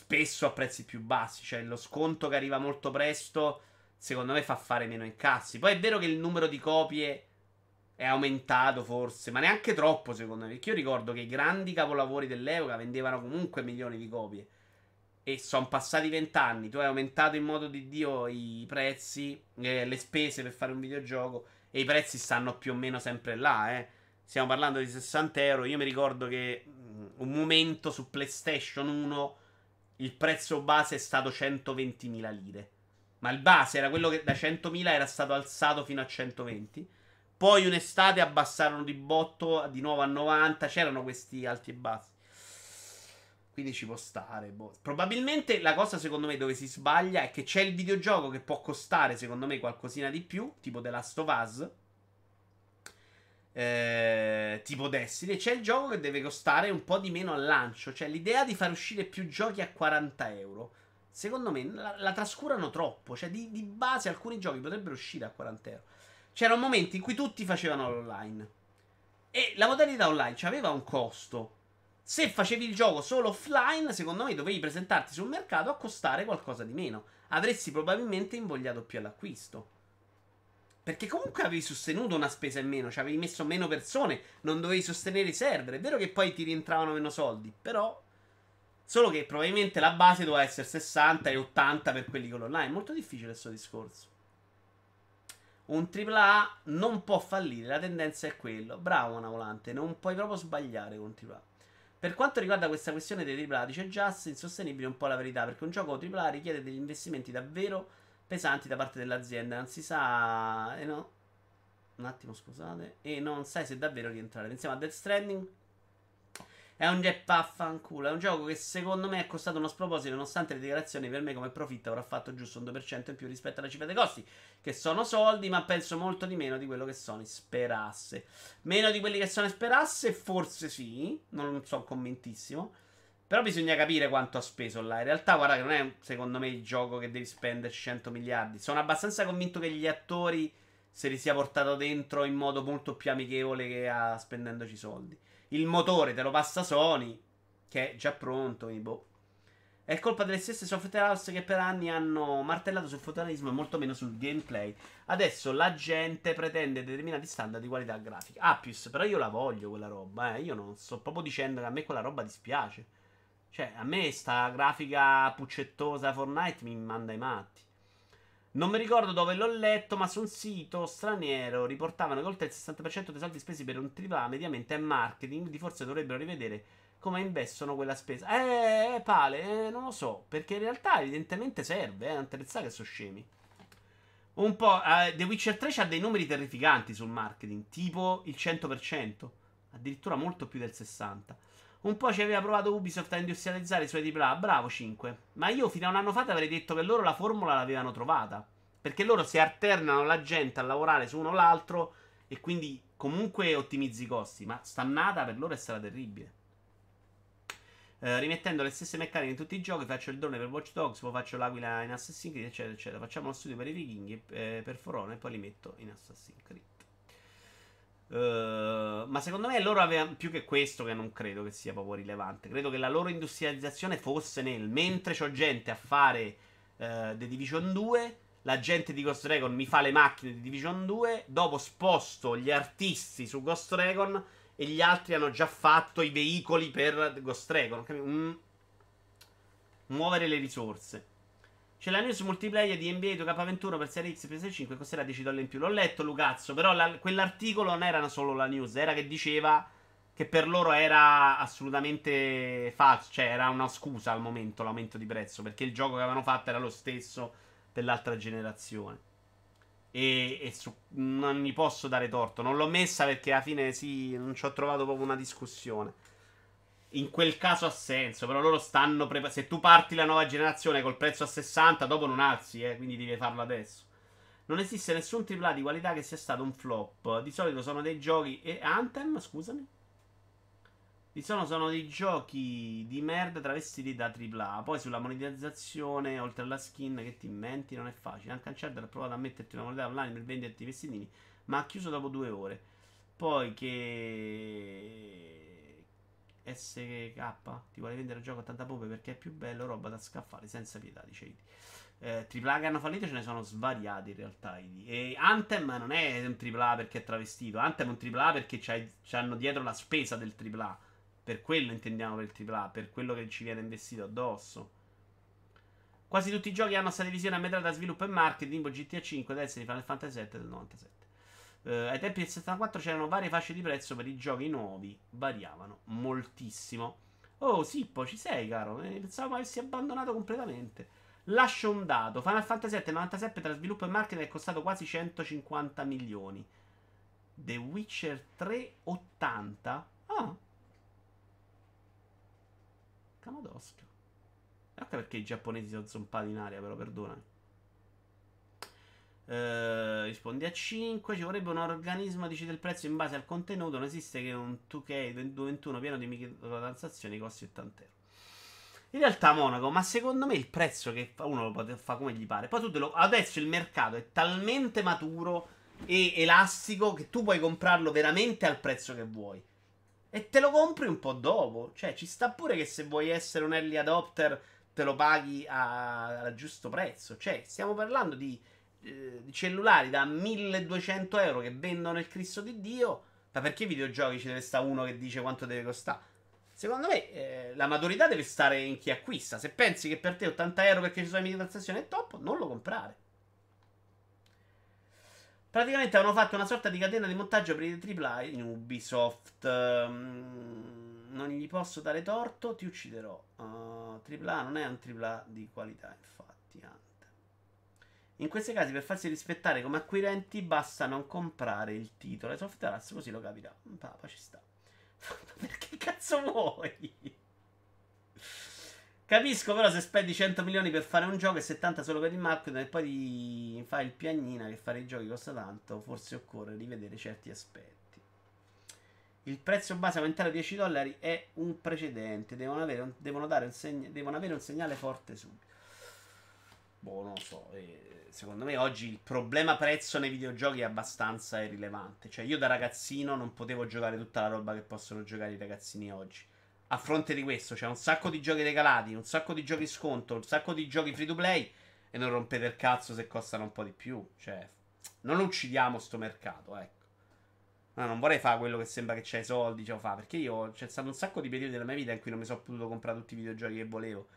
spesso a prezzi più bassi, cioè lo sconto che arriva molto presto secondo me fa fare meno incassi. Poi è vero che il numero di copie è aumentato forse, ma neanche troppo secondo me. Perché io ricordo che i grandi capolavori dell'epoca vendevano comunque milioni di copie. E sono passati vent'anni, tu hai aumentato in modo di Dio i prezzi, eh, le spese per fare un videogioco e i prezzi stanno più o meno sempre là, eh. Stiamo parlando di 60 euro. Io mi ricordo che um, un momento su PlayStation 1 il prezzo base è stato 120.000 lire. Ma il base era quello che da 100.000 era stato alzato fino a 120. Poi un'estate abbassarono di botto di nuovo a 90. C'erano questi alti e bassi. Quindi ci può stare. Boh. Probabilmente la cosa secondo me dove si sbaglia è che c'è il videogioco che può costare secondo me qualcosina di più, tipo The Last of Us. Eh, tipo Destiny. C'è il gioco che deve costare un po' di meno al lancio. Cioè l'idea di far uscire più giochi a 40 euro. Secondo me la, la trascurano troppo. Cioè di, di base alcuni giochi potrebbero uscire a 40 euro. C'erano momenti in cui tutti facevano l'online. E la modalità online aveva un costo. Se facevi il gioco solo offline, secondo me dovevi presentarti sul mercato a costare qualcosa di meno. Avresti probabilmente invogliato più all'acquisto. Perché comunque avevi sostenuto una spesa in meno, ci avevi messo meno persone, non dovevi sostenere i server. È vero che poi ti rientravano meno soldi, però. Solo che probabilmente la base doveva essere 60 e 80 per quelli con l'online. È molto difficile questo discorso. Un AAA non può fallire, la tendenza è quello. Bravo, una volante, non puoi proprio sbagliare con un AAA. Per quanto riguarda questa questione dei AAA, dice Just, insostenibile un po' la verità, perché un gioco AAA richiede degli investimenti davvero pesanti da parte dell'azienda, non si sa... Eh no. Un attimo, scusate. E non sai se davvero rientrare. Pensiamo a Death Stranding, è un jet vaffanculo. È un gioco che secondo me è costato uno sproposito. Nonostante le dichiarazioni, per me come profitto avrà fatto giusto un 2% in più rispetto alla cifra dei costi. Che sono soldi, ma penso molto di meno di quello che Sony sperasse. Meno di quelli che Sony sperasse, forse sì. Non sono convintissimo. Però bisogna capire quanto ha speso là. In realtà, guarda, che non è secondo me il gioco che devi spenderci 100 miliardi. Sono abbastanza convinto che gli attori se li sia portato dentro in modo molto più amichevole che a spendendoci soldi. Il motore te lo passa Sony, che è già pronto, quindi boh. È colpa delle stesse software house che per anni hanno martellato sul fotorealismo e molto meno sul gameplay. Adesso la gente pretende determinati standard di qualità grafica. Appius, però io la voglio quella roba, eh. Io non sto proprio dicendo che a me quella roba dispiace. Cioè, a me sta grafica puccettosa Fortnite mi manda i matti. Non mi ricordo dove l'ho letto, ma su un sito straniero riportavano che oltre il 60% dei soldi spesi per un AAA mediamente è marketing, quindi forse dovrebbero rivedere come investono quella spesa. Eh, eh pale, eh, non lo so, perché in realtà evidentemente serve, eh, non te che sono scemi. Un po', eh, The Witcher 3 ha dei numeri terrificanti sul marketing, tipo il 100%, addirittura molto più del 60%. Un po' ci aveva provato Ubisoft a industrializzare i suoi AAA. Bravo 5. Ma io fino a un anno fa ti avrei detto che loro la formula l'avevano trovata. Perché loro si alternano la gente a lavorare su uno o l'altro e quindi comunque ottimizzi i costi. Ma stannata per loro è stata terribile. Uh, rimettendo le stesse meccaniche in tutti i giochi, faccio il drone per Watch Dogs, poi faccio l'aquila in Assassin's Creed, eccetera, eccetera. Facciamo lo studio per i vichinghi, eh, per For Honor e poi li metto in Assassin's Creed. Uh, ma secondo me loro avevano più che questo, che non credo che sia proprio rilevante. Credo che la loro industrializzazione fosse nel mentre c'ho gente a fare uh, The Division 2, la gente di Ghost Recon mi fa le macchine di Division 2, dopo sposto gli artisti su Ghost Recon e gli altri hanno già fatto i veicoli per Ghost Recon. Mm. Muovere le risorse. C'è la news multiplayer di NBA 2K21 per Serie X e PS5 costerà 10 dollari in più. L'ho letto, Lucazzo, però la, quell'articolo non era solo la news, era che diceva che per loro era assolutamente falso, cioè era una scusa al momento l'aumento di prezzo, perché il gioco che avevano fatto era lo stesso per l'altra generazione. E, e su, non mi posso dare torto, non l'ho messa perché alla fine sì, non ci ho trovato proprio una discussione in quel caso ha senso, però loro stanno preparando. Se tu parti la nuova generazione col prezzo a 60, dopo non alzi, eh, quindi devi farlo adesso. Non esiste nessun AAA di qualità che sia stato un flop. Di solito sono dei giochi. E Anthem, scusami. Di solito sono dei giochi di merda travestiti da AAA. Poi sulla monetizzazione, oltre alla skin che ti inventi, non è facile. Anche Uncharted ha provato a metterti una moneta online per venderti i vestitini, ma ha chiuso dopo due ore. Poi che SK ti vuole vendere il gioco a tanta pompe perché è più bello, roba da scaffale senza pietà, dice Idi. Eh, AAA che hanno fallito ce ne sono svariati in realtà. Idi. E Anthem non è un AAA perché è travestito, Anthem è un AAA perché hanno dietro la spesa del AAA. Per quello intendiamo per il AAA, per quello che ci viene investito addosso. Quasi tutti i giochi hanno stata divisione a metà da sviluppo e marketing, tipo GTA 5, adesso di Final Fantasy VII del 97. Uh, ai tempi del 74 c'erano varie fasce di prezzo per i giochi nuovi, variavano moltissimo. Oh, Sippo, ci sei, caro? Eh, pensavo avessi abbandonato completamente. Lascio un dato: Final Fantasy VII 97 tra sviluppo e marketing è costato quasi 150 milioni. The Witcher 3 80? Ah. Camodoschio. Ecco perché i giapponesi sono zompati in aria, però perdonami. Uh, rispondi a 5. Ci vorrebbe un organismo decide il prezzo in base al contenuto. Non esiste che un 2K 2021 pieno di microtransazioni costi 80 euro. In realtà, Monaco, ma secondo me il prezzo che uno lo fa come gli pare. Poi lo. Adesso il mercato è talmente maturo e elastico che tu puoi comprarlo veramente al prezzo che vuoi. E te lo compri un po' dopo. Cioè, ci sta pure che se vuoi essere un early adopter te lo paghi al giusto prezzo. Cioè, stiamo parlando di eh, cellulari da 1200 euro che vendono il Cristo di Dio, ma perché i videogiochi ci deve stare uno che dice quanto deve costare? Secondo me eh, la maturità deve stare in chi acquista. Se pensi che per te 80 euro perché ci sono le microtransazioni è top, non lo comprare. Praticamente hanno fatto una sorta di catena di montaggio per i AAA in Ubisoft. Um, non gli posso dare torto, ti ucciderò. Uh, AAA non è un AAA di qualità, infatti. In questi casi, per farsi rispettare come acquirenti, basta non comprare il titolo. E Soft Arts così lo capirà. Papa ci sta. Perché cazzo vuoi? Capisco però se spendi 100 milioni per fare un gioco e 70 solo per il marketing e poi fai il piagnina che fare i giochi costa tanto, forse occorre rivedere certi aspetti. Il prezzo base aumentare a 10 dollari è un precedente, devono un, devono un, segna, devono avere un segnale forte subito. Boh, non lo so. Eh secondo me oggi il problema prezzo nei videogiochi è abbastanza irrilevante. Cioè, io da ragazzino non potevo giocare tutta la roba che possono giocare i ragazzini oggi. A fronte di questo, c'è un sacco di giochi regalati, un sacco di giochi sconto, un sacco di giochi free to play. E non rompete il cazzo se costano un po' di più. Cioè, non uccidiamo sto mercato, ecco. No, non vorrei fare quello che sembra che c'hai soldi, ce fa. Perché io c'è stato un sacco di periodi della mia vita in cui non mi sono potuto comprare tutti i videogiochi che volevo.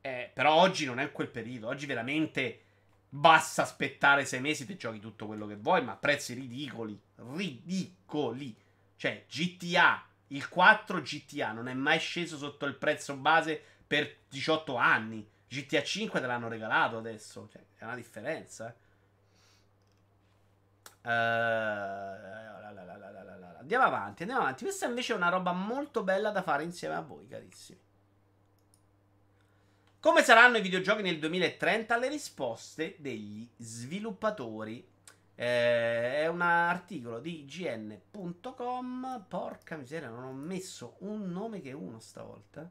Eh, però oggi non è quel periodo. Oggi veramente Basta aspettare sei mesi e giochi tutto quello che vuoi, ma a prezzi ridicoli. Ridicoli. Cioè, GTA, il 4 GTA non è mai sceso sotto il prezzo base per 18 anni. GTA 5 te l'hanno regalato adesso. Cioè, è una differenza. Uh, andiamo avanti, andiamo avanti. Questa invece è una roba molto bella da fare insieme a voi, carissimi. Come saranno i videogiochi nel 2030? Le risposte degli sviluppatori. Eh, è un articolo di ign.com. Porca miseria, non ho messo un nome che uno stavolta.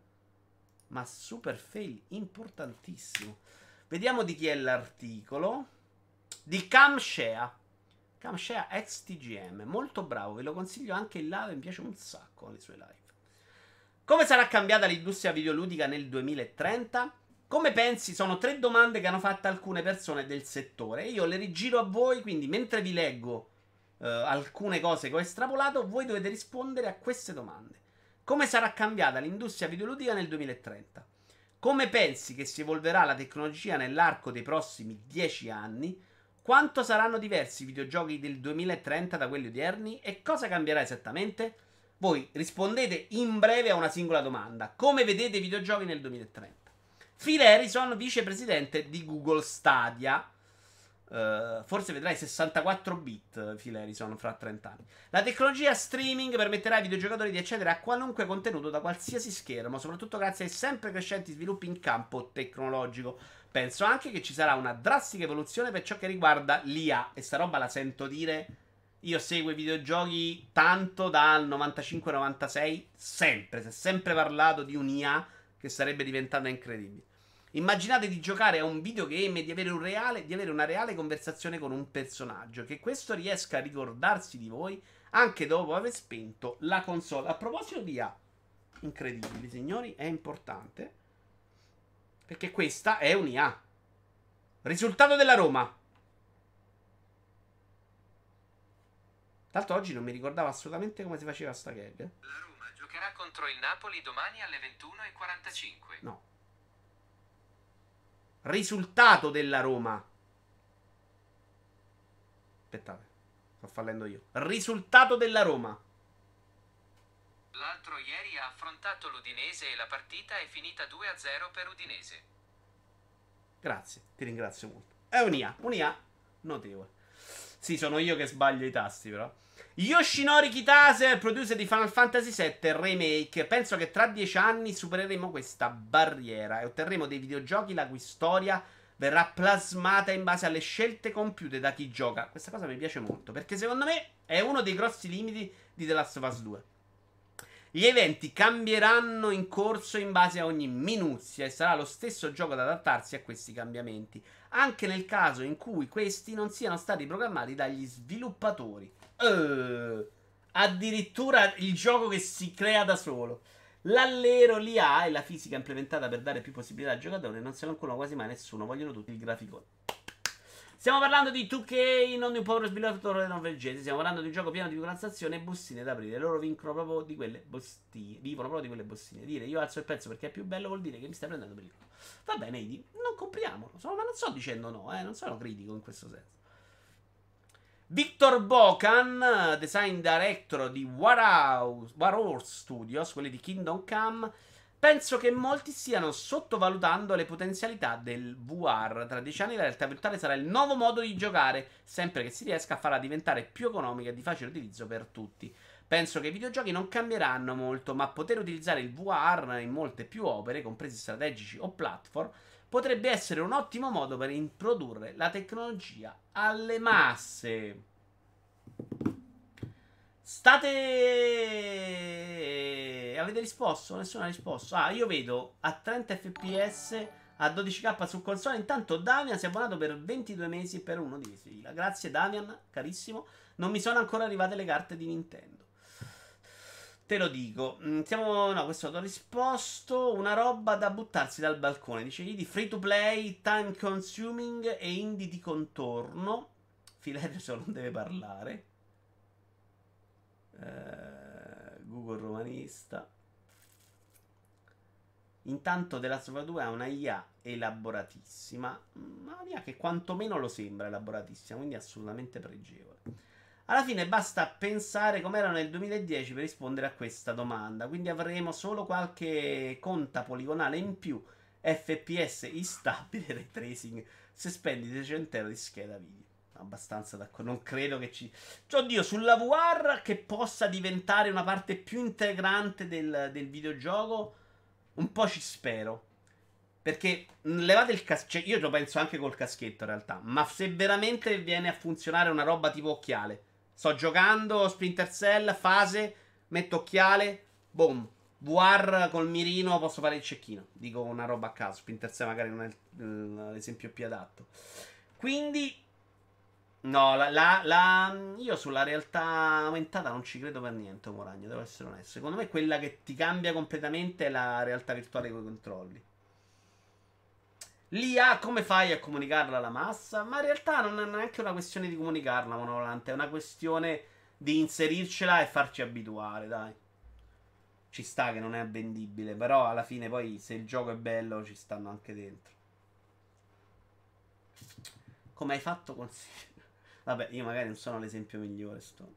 Ma super fail, importantissimo. Vediamo di chi è l'articolo. Di Camshea. Camshare XTGM, molto bravo, ve lo consiglio anche in live, mi piace un sacco le sue live. Come sarà cambiata l'industria videoludica nel 2030? Come pensi? Sono tre domande che hanno fatto alcune persone del settore. Io le rigiro a voi, quindi mentre vi leggo uh, alcune cose che ho estrapolato, voi dovete rispondere a queste domande. Come sarà cambiata l'industria videoludica nel 2030? Come pensi che si evolverà la tecnologia nell'arco dei prossimi dieci anni? Quanto saranno diversi i videogiochi del 2030 da quelli odierni? E cosa cambierà esattamente? Voi rispondete in breve a una singola domanda. Come vedete i videogiochi nel 2030? Phil Harrison, vicepresidente di Google Stadia. Uh, forse vedrai 64 bit Phil Harrison fra 30 anni. La tecnologia streaming permetterà ai videogiocatori di accedere a qualunque contenuto da qualsiasi schermo, soprattutto grazie ai sempre crescenti sviluppi in campo tecnologico. Penso anche che ci sarà una drastica evoluzione per ciò che riguarda l'IA. E sta roba la sento dire. Io seguo i videogiochi tanto dal 95-96, sempre. Si è sempre parlato di un'IA che sarebbe diventata incredibile. Immaginate di giocare a un videogame e di avere, un reale, di avere una reale conversazione con un personaggio. Che questo riesca a ricordarsi di voi anche dopo aver spento la console. A proposito di IA, incredibili signori, è importante perché questa è un'IA. Risultato della Roma. L'altro oggi non mi ricordavo assolutamente come si faceva sta gag. La Roma giocherà contro il Napoli domani alle 21.45. No. Risultato della Roma. Aspettate, sto fallendo io. Risultato della Roma. L'altro ieri ha affrontato l'Udinese e la partita è finita 2-0 per Udinese. Grazie, ti ringrazio molto. È un'IA, un'IA notevole. Sì, sono io che sbaglio i tasti, però. Yoshinori Kitase, producer di Final Fantasy VII Remake. Penso che tra dieci anni supereremo questa barriera e otterremo dei videogiochi la cui storia verrà plasmata in base alle scelte compiute da chi gioca. Questa cosa mi piace molto perché secondo me è uno dei grossi limiti di The Last of Us 2. Gli eventi cambieranno in corso in base a ogni minuzia e sarà lo stesso gioco ad adattarsi a questi cambiamenti, anche nel caso in cui questi non siano stati programmati dagli sviluppatori. Uh, addirittura il gioco che si crea da solo. L'allero, l'IA e la fisica implementata per dare più possibilità al giocatore non se ne ancora quasi mai nessuno, vogliono tutti il graficone. Stiamo parlando di 2K, non di un povero sviluppatore norvegese. Stiamo parlando di un gioco pieno di microtransazioni e bustine da aprire. Loro vincono proprio di quelle bustine. Vivono proprio di quelle bustine. Dire io alzo il prezzo perché è più bello vuol dire che mi stai prendendo per il culo. Va bene, Idi, non compriamolo. ma non sto dicendo no, eh, non sono critico in questo senso. Victor Bocan, design director di War, House, Studios, quelli di Kingdom Come Penso che molti stiano sottovalutando le potenzialità del VR. Tra dieci anni la realtà virtuale sarà il nuovo modo di giocare, sempre che si riesca a farla diventare più economica e di facile utilizzo per tutti. Penso che i videogiochi non cambieranno molto, ma poter utilizzare il VR in molte più opere, compresi strategici o platform, potrebbe essere un ottimo modo per introdurre la tecnologia alle masse. State. Avete risposto? Nessuno ha risposto. Ah, io vedo a 30 fps a 12k su console. Intanto Damian si è abbonato per 22 mesi per uno di fila. Grazie Damian, carissimo. Non mi sono ancora arrivate le carte di Nintendo. Te lo dico. Mm, siamo. No, questo l'ho risposto. Una roba da buttarsi dal balcone. Dice di free to play, time consuming e indie di contorno. Filetto non deve parlare. Eh, Google romanista. Intanto The Last of Us 2 ha una IA elaboratissima, ma una IA che quantomeno lo sembra elaboratissima, quindi assolutamente pregevole. Alla fine basta pensare com'era nel 2010 per rispondere a questa domanda, quindi avremo solo qualche conta poligonale in più, FPS instabile, ray tracing, se spendi 600 euro di scheda video abbastanza d'accordo. Non credo che ci. Cioè, oddio, sulla VR che possa diventare una parte più integrante del, del videogioco, un po' ci spero. Perché levate il caschetto. Cioè, io lo penso anche col caschetto in realtà. Ma se veramente viene a funzionare una roba tipo occhiale. Sto giocando Splinter Cell, fase, metto occhiale, boom. VR col mirino posso fare il cecchino. Dico una roba a caso. Splinter Cell magari non è l'esempio più adatto. Quindi No, la, la- la- io sulla realtà aumentata non ci credo per niente, Moragno, devo essere onesto. Secondo me quella che ti cambia completamente è la realtà virtuale con i controlli. L'IA come fai a comunicarla alla massa? Ma in realtà non è neanche una questione di comunicarla, monovolante, è una questione di inserircela e farci abituare, dai. Ci sta che non è vendibile, però alla fine poi se il gioco è bello ci stanno anche dentro. Come hai fatto con... Vabbè, io magari non sono l'esempio migliore, sto.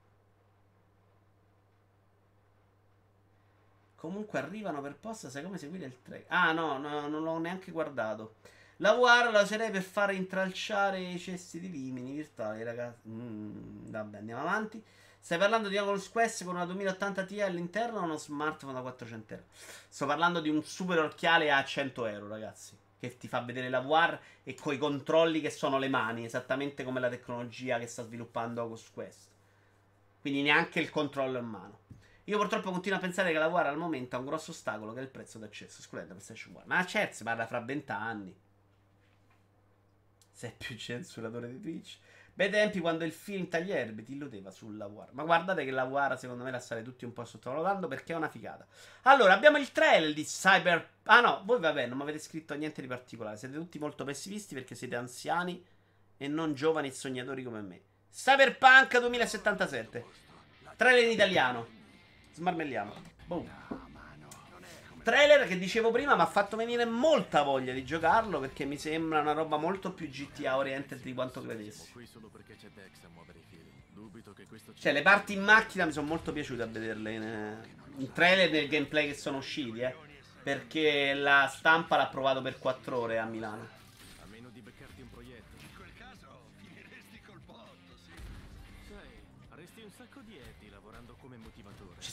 Comunque arrivano per posta, sai come seguire il track? Ah no, no, non l'ho neanche guardato. La VR la userei per fare intralciare i cesti di vimini virtuali, ragazzi. Mm, vabbè, andiamo avanti. Stai parlando di Oculus Quest con una 2080 Ti all'interno o uno smartphone da 400 euro? Sto parlando di un super occhiale a 100 euro, ragazzi. Che ti fa vedere la VR e coi controlli che sono le mani, esattamente come la tecnologia che sta sviluppando Oculus Quest. Quindi neanche il controllo in mano. Io purtroppo continuo a pensare che la VR al momento ha un grosso ostacolo che è il prezzo d'accesso. Scusate, PlayStation 4. Ma certo, si parla fra 20 anni. Sei più censuratore di Twitch. Bei tempi quando il film Taglierbi ti illudeva sulla VR. Ma guardate che la VR secondo me la state tutti un po' sottovalutando perché è una figata. Allora, abbiamo il trailer di Cyber... Ah no, voi vabbè, non mi avete scritto niente di particolare. Siete tutti molto pessimisti perché siete anziani e non giovani e sognatori come me. Cyberpunk 2077. Trailer in italiano. Smarmelliamo. Boom. Trailer che dicevo prima mi ha fatto venire molta voglia di giocarlo perché mi sembra una roba molto più GTA oriented di quanto credessi. Cioè, le parti in macchina mi sono molto piaciute a vederle in, eh, in trailer nel gameplay che sono usciti, eh. Perché la stampa l'ha provato per 4 ore a Milano.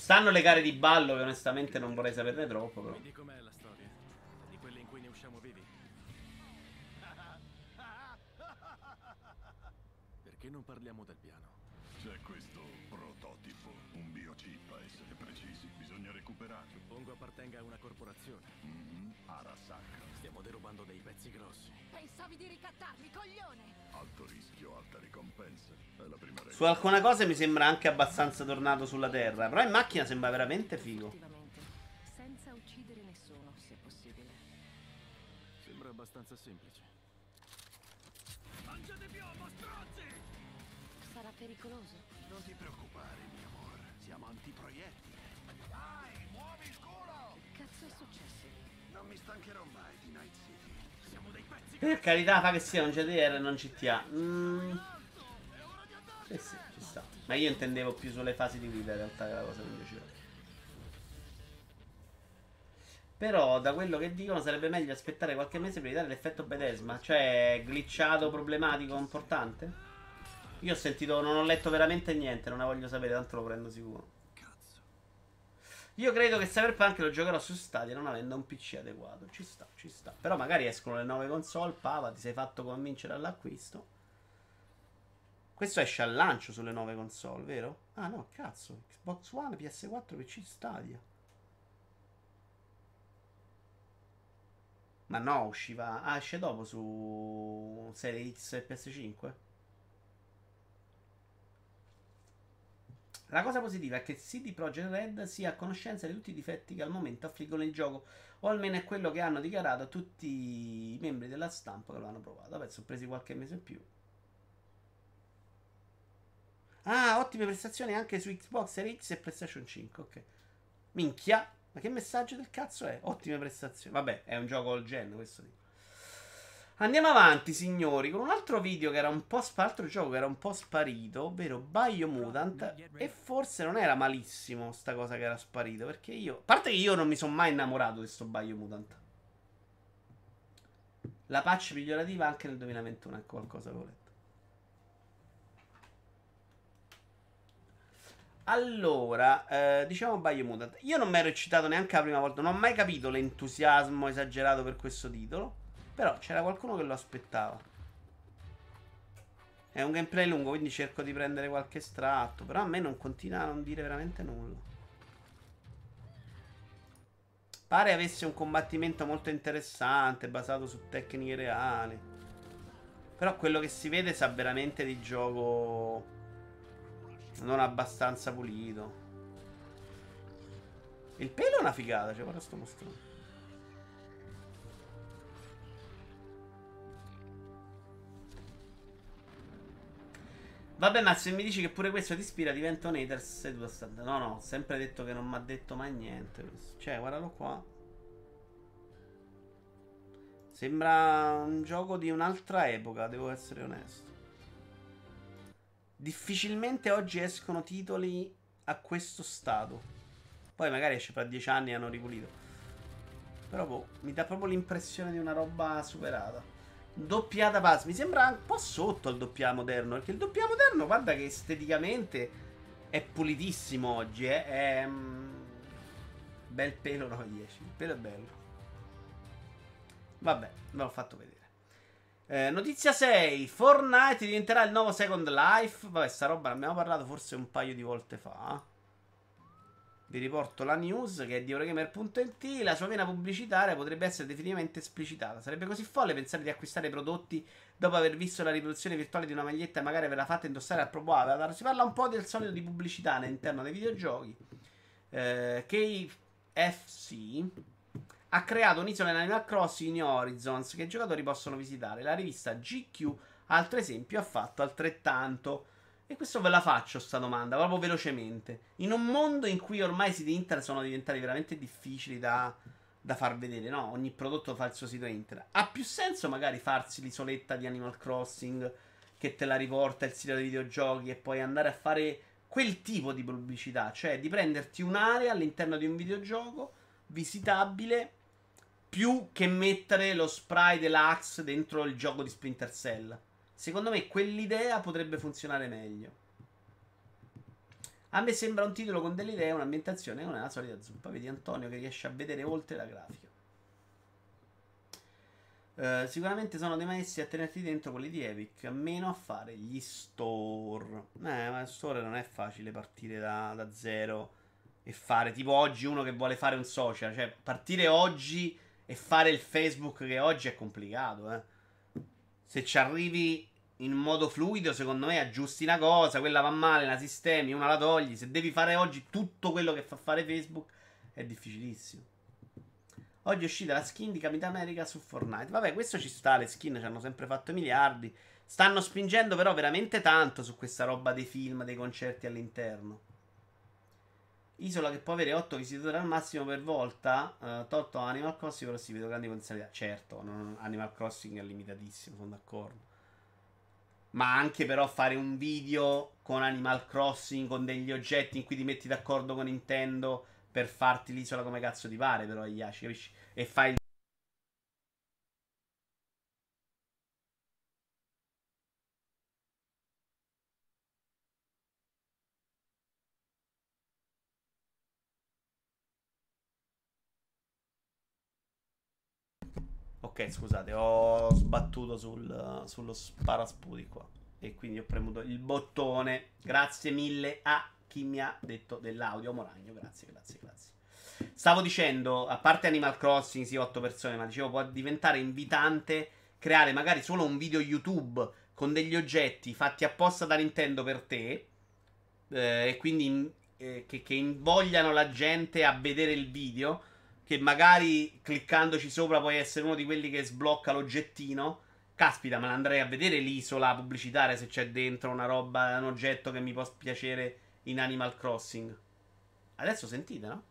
Stanno le gare di ballo che onestamente non vorrei saperne troppo, però. Quindi com'è la storia? Di quelle in cui ne usciamo vivi? Perché non parliamo del piano? C'è questo prototipo, un biochip a essere precisi. Bisogna recuperarlo. Suppongo appartenga a una corporazione. Mhm, Arasaka. Stiamo derubando dei pezzi grossi. Pensavi di ricattarmi, coglione! Alto rischio, alta ricompensa. È la prima regola. Su alcune cose mi sembra anche abbastanza tornato sulla terra. Però in macchina sembra veramente figo. Senza uccidere nessuno, se possibile. Sembra abbastanza semplice. Pericoloso. Non ti preoccupare, mio amore. Siamo antiproiettili. Dai, muovi il culo! Che cazzo è successo? Non mi stancherò mai di Night City. Siamo dei pezzi Per carità, fa che sia un GDR e non CTA. Mm. Sì, sì, ci sta. Ma io intendevo più sulle fasi di guida in realtà che la cosa che mi piaceva. Però da quello che dicono sarebbe meglio aspettare qualche mese per evitare l'effetto Bedesma. Cioè, glitchato problematico importante? Io ho sentito, non ho letto veramente niente, non ne voglio sapere, tanto lo prendo sicuro. Cazzo. Io credo che Cyberpunk lo giocherò su Stadia non avendo un PC adeguato. Ci sta, ci sta. Però magari escono le nuove console, Pava, ti sei fatto convincere all'acquisto. Questo esce al lancio sulle nuove console, vero? Ah no, cazzo. Xbox One, PS4, PC Stadia. Ma no, usciva... Ah, esce dopo su Serie X e PS5? La cosa positiva è che CD Projekt Red sia a conoscenza di tutti i difetti che al momento affliggono il gioco, o almeno è quello che hanno dichiarato tutti i membri della stampa che lo hanno provato. Vabbè, sono presi qualche mese in più. Ah, ottime prestazioni anche su Xbox Series X e PlayStation 5. Ok. Minchia, ma che messaggio del cazzo è? Ottime prestazioni. Vabbè, è un gioco all gen, questo dico. Andiamo avanti, signori, con un altro video che era un po' sp- altro gioco che era un po' sparito, ovvero Biomutant. E forse non era malissimo sta cosa che era sparito. Perché io. A parte che io non mi sono mai innamorato di questo Biomutant. La patch migliorativa anche nel 2021 è qualcosa che ho letto. Allora, eh, diciamo Biomutant. Io non mi ero eccitato neanche la prima volta. Non ho mai capito l'entusiasmo esagerato per questo titolo. Però c'era qualcuno che lo aspettava. È un gameplay lungo, quindi cerco di prendere qualche estratto. Però a me non continua a non dire veramente nulla. Pare avesse un combattimento molto interessante, basato su tecniche reali. Però quello che si vede sa veramente di gioco non abbastanza pulito. Il pelo è una figata, cioè guarda sto mostrando. Vabbè, ma se mi dici che pure questo ti ispira, diventa un hater seduto a stand. No, no, ho sempre detto che non mi ha detto mai niente. questo. Cioè, guardalo qua. Sembra un gioco di un'altra epoca, devo essere onesto. Difficilmente oggi escono titoli a questo stato. Poi magari esce fra dieci anni e hanno ripulito. Però boh, mi dà proprio l'impressione di una roba superata. Doppiata pass. Mi sembra un po' sotto il doppia moderno. Perché il doppia moderno, guarda che esteticamente è pulitissimo oggi. Eh? È. mm, bel pelo 9-10. Il pelo è bello. Vabbè, ve l'ho fatto vedere. Eh, notizia 6. Fortnite diventerà il nuovo Second Life. Vabbè, sta roba ne abbiamo parlato forse un paio di volte fa. Vi riporto la news che è di Eurogamer.it. La sua vena pubblicitaria potrebbe essere definitivamente esplicitata. Sarebbe così folle pensare di acquistare prodotti dopo aver visto la riproduzione virtuale di una maglietta e magari averla fatta indossare al proprio avatar. Si parla un po' del solito di pubblicità all'interno dei videogiochi. Eh, KFC ha creato un'isola in Animal Crossing in Horizons che i giocatori possono visitare. La rivista GQ, altro esempio, ha fatto altrettanto. E questo ve la faccio sta domanda, proprio velocemente. In un mondo in cui ormai i siti internet sono diventati veramente difficili da, da far vedere, no? Ogni prodotto fa il suo sito internet. Ha più senso magari farsi l'isoletta di Animal Crossing che te la riporta il sito dei videogiochi e poi andare a fare quel tipo di pubblicità, cioè di prenderti un'area all'interno di un videogioco visitabile più che mettere lo spray dell'Axe dentro il gioco di Splinter Cell. Secondo me quell'idea potrebbe funzionare meglio. A me sembra un titolo con delle idee, un'ambientazione, non è la solita zuppa. Vedi Antonio che riesce a vedere oltre la grafica. Eh, sicuramente sono dei maestri a tenerti dentro quelli di Epic, meno a fare gli store. Eh, ma il store non è facile partire da, da zero e fare tipo oggi uno che vuole fare un social, cioè partire oggi e fare il Facebook che oggi è complicato, eh. Se ci arrivi in modo fluido, secondo me aggiusti una cosa, quella va male, la sistemi, una la togli. Se devi fare oggi tutto quello che fa fare Facebook, è difficilissimo. Oggi è uscita la skin di Capitan America su Fortnite. Vabbè, questo ci sta, le skin ci hanno sempre fatto miliardi. Stanno spingendo però veramente tanto su questa roba dei film, dei concerti all'interno. Isola che può avere 8 visitatori al massimo per volta. eh, tolto Animal Crossing, però si vedo grandi potenzialità. Certo, non- Animal Crossing è limitatissimo, sono d'accordo. Ma anche però fare un video con Animal Crossing, con degli oggetti in cui ti metti d'accordo con Nintendo per farti l'isola come cazzo ti pare, però, Iaci, capisci? E fai il Ok, scusate, ho sbattuto sul- sullo sparasputi qua. E quindi ho premuto il bottone. Grazie mille a chi mi ha detto dell'audio. Moragno, grazie, grazie, grazie. Stavo dicendo, a parte Animal Crossing, sì, 8 persone, ma dicevo, può diventare invitante creare magari solo un video YouTube con degli oggetti fatti apposta da Nintendo per te. eh, e quindi eh, che, che invogliano la gente a vedere il video che magari cliccandoci sopra puoi essere uno di quelli che sblocca l'oggettino. Caspita, me l'andrei a vedere l'isola pubblicitaria se c'è dentro una roba, un oggetto che mi può piacere in Animal Crossing. Adesso sentite, no?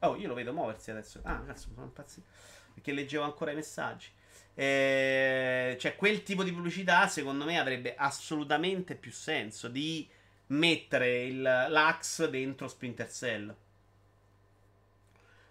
Oh, io lo vedo muoversi adesso. Ah, cazzo, sono impazzito. Perché leggevo ancora i messaggi. Eh, cioè, quel tipo di pubblicità, secondo me, avrebbe assolutamente più senso di mettere il, l'Axe dentro Splinter Cell.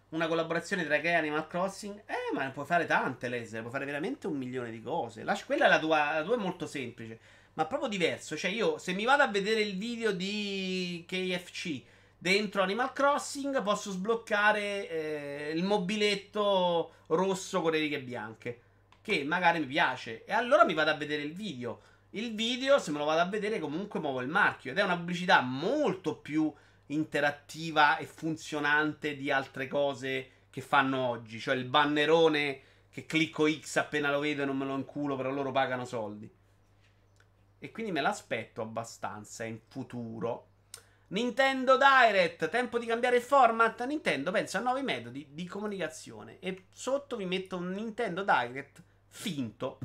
Una collaborazione tra Ikea e Animal Crossing? Eh, ma puoi fare tante, laser. Puoi fare veramente un milione di cose. La- quella è la tua, la tua è molto semplice. Ma proprio diverso. Cioè, io se mi vado a vedere il video di KFC dentro Animal Crossing, posso sbloccare eh, il mobiletto rosso con le righe bianche. Che magari mi piace. E allora mi vado a vedere il video. Il video, se me lo vado a vedere, comunque muovo il marchio. Ed è una pubblicità molto più interattiva e funzionante di altre cose che fanno oggi. Cioè il bannerone che clicco X appena lo vedo e non me lo inculo, però loro pagano soldi. E quindi me l'aspetto abbastanza in futuro. Nintendo Direct, tempo di cambiare format. Nintendo pensa a nuovi metodi di comunicazione. E sotto vi metto un Nintendo Direct finto.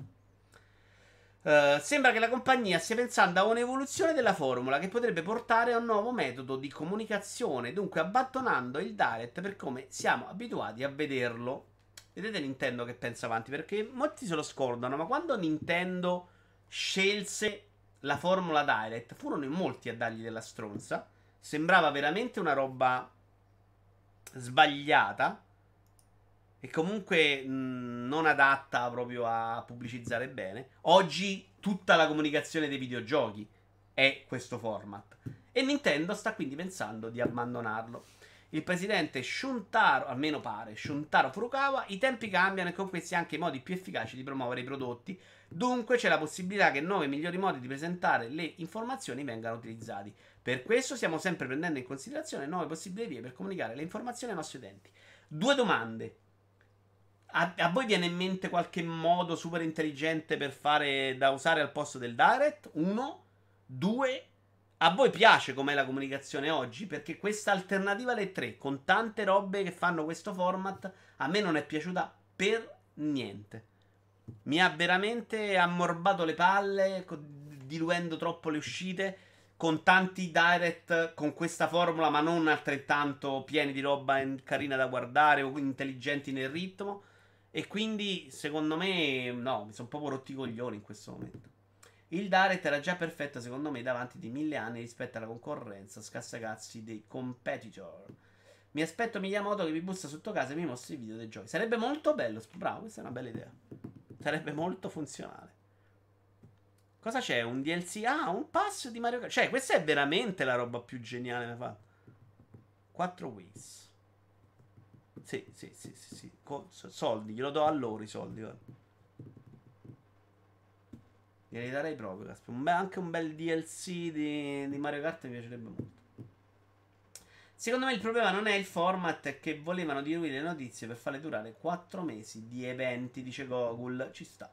Uh, sembra che la compagnia stia pensando a un'evoluzione della formula che potrebbe portare a un nuovo metodo di comunicazione, dunque abbandonando il direct per come siamo abituati a vederlo. Vedete Nintendo che pensa avanti, perché molti se lo scordano, ma quando Nintendo scelse la formula direct, furono in molti a dargli della stronza, sembrava veramente una roba sbagliata e comunque mh, non adatta proprio a pubblicizzare bene. Oggi tutta la comunicazione dei videogiochi è questo format. E Nintendo sta quindi pensando di abbandonarlo. Il presidente Shuntaro, almeno pare, Shuntaro Furukawa, i tempi cambiano e con questi anche i modi più efficaci di promuovere i prodotti. Dunque c'è la possibilità che nuovi e migliori modi di presentare le informazioni vengano utilizzati. Per questo stiamo sempre prendendo in considerazione nuove possibili vie per comunicare le informazioni ai nostri utenti. Due domande. A, a, voi viene in mente qualche modo super intelligente per fare da usare al posto del direct? Uno. Due. A voi piace com'è la comunicazione oggi? Perché questa alternativa alle tre, con tante robe che fanno questo format, a me non è piaciuta per niente. Mi ha veramente ammorbato le palle, diluendo troppo le uscite, con tanti direct con questa formula, ma non altrettanto pieni di roba carina da guardare o intelligenti nel ritmo. E quindi, secondo me, no, mi sono proprio rotti i coglioni in questo momento. Il Direct era già perfetto, secondo me, davanti di mille anni rispetto alla concorrenza, scassacazzi dei competitor. Mi aspetto Miyamoto che mi bussa sotto casa e mi mostri i video dei giochi. Sarebbe molto bello, bravo, questa è una bella idea. Sarebbe molto funzionale. Cosa c'è? Un DLC? Ah, un pass di Mario Kart. Cioè, questa è veramente la roba più geniale da fare. 4 Ways. Sì, sì, sì, sì, sì. Soldi, glielo do a loro i soldi. Guarda. Glieli darei proprio. Un be- anche un bel DLC di, di Mario Kart mi piacerebbe molto. Secondo me il problema non è il format, è che volevano diluire le notizie per farle durare 4 mesi di eventi, dice Gogul. Ci sta.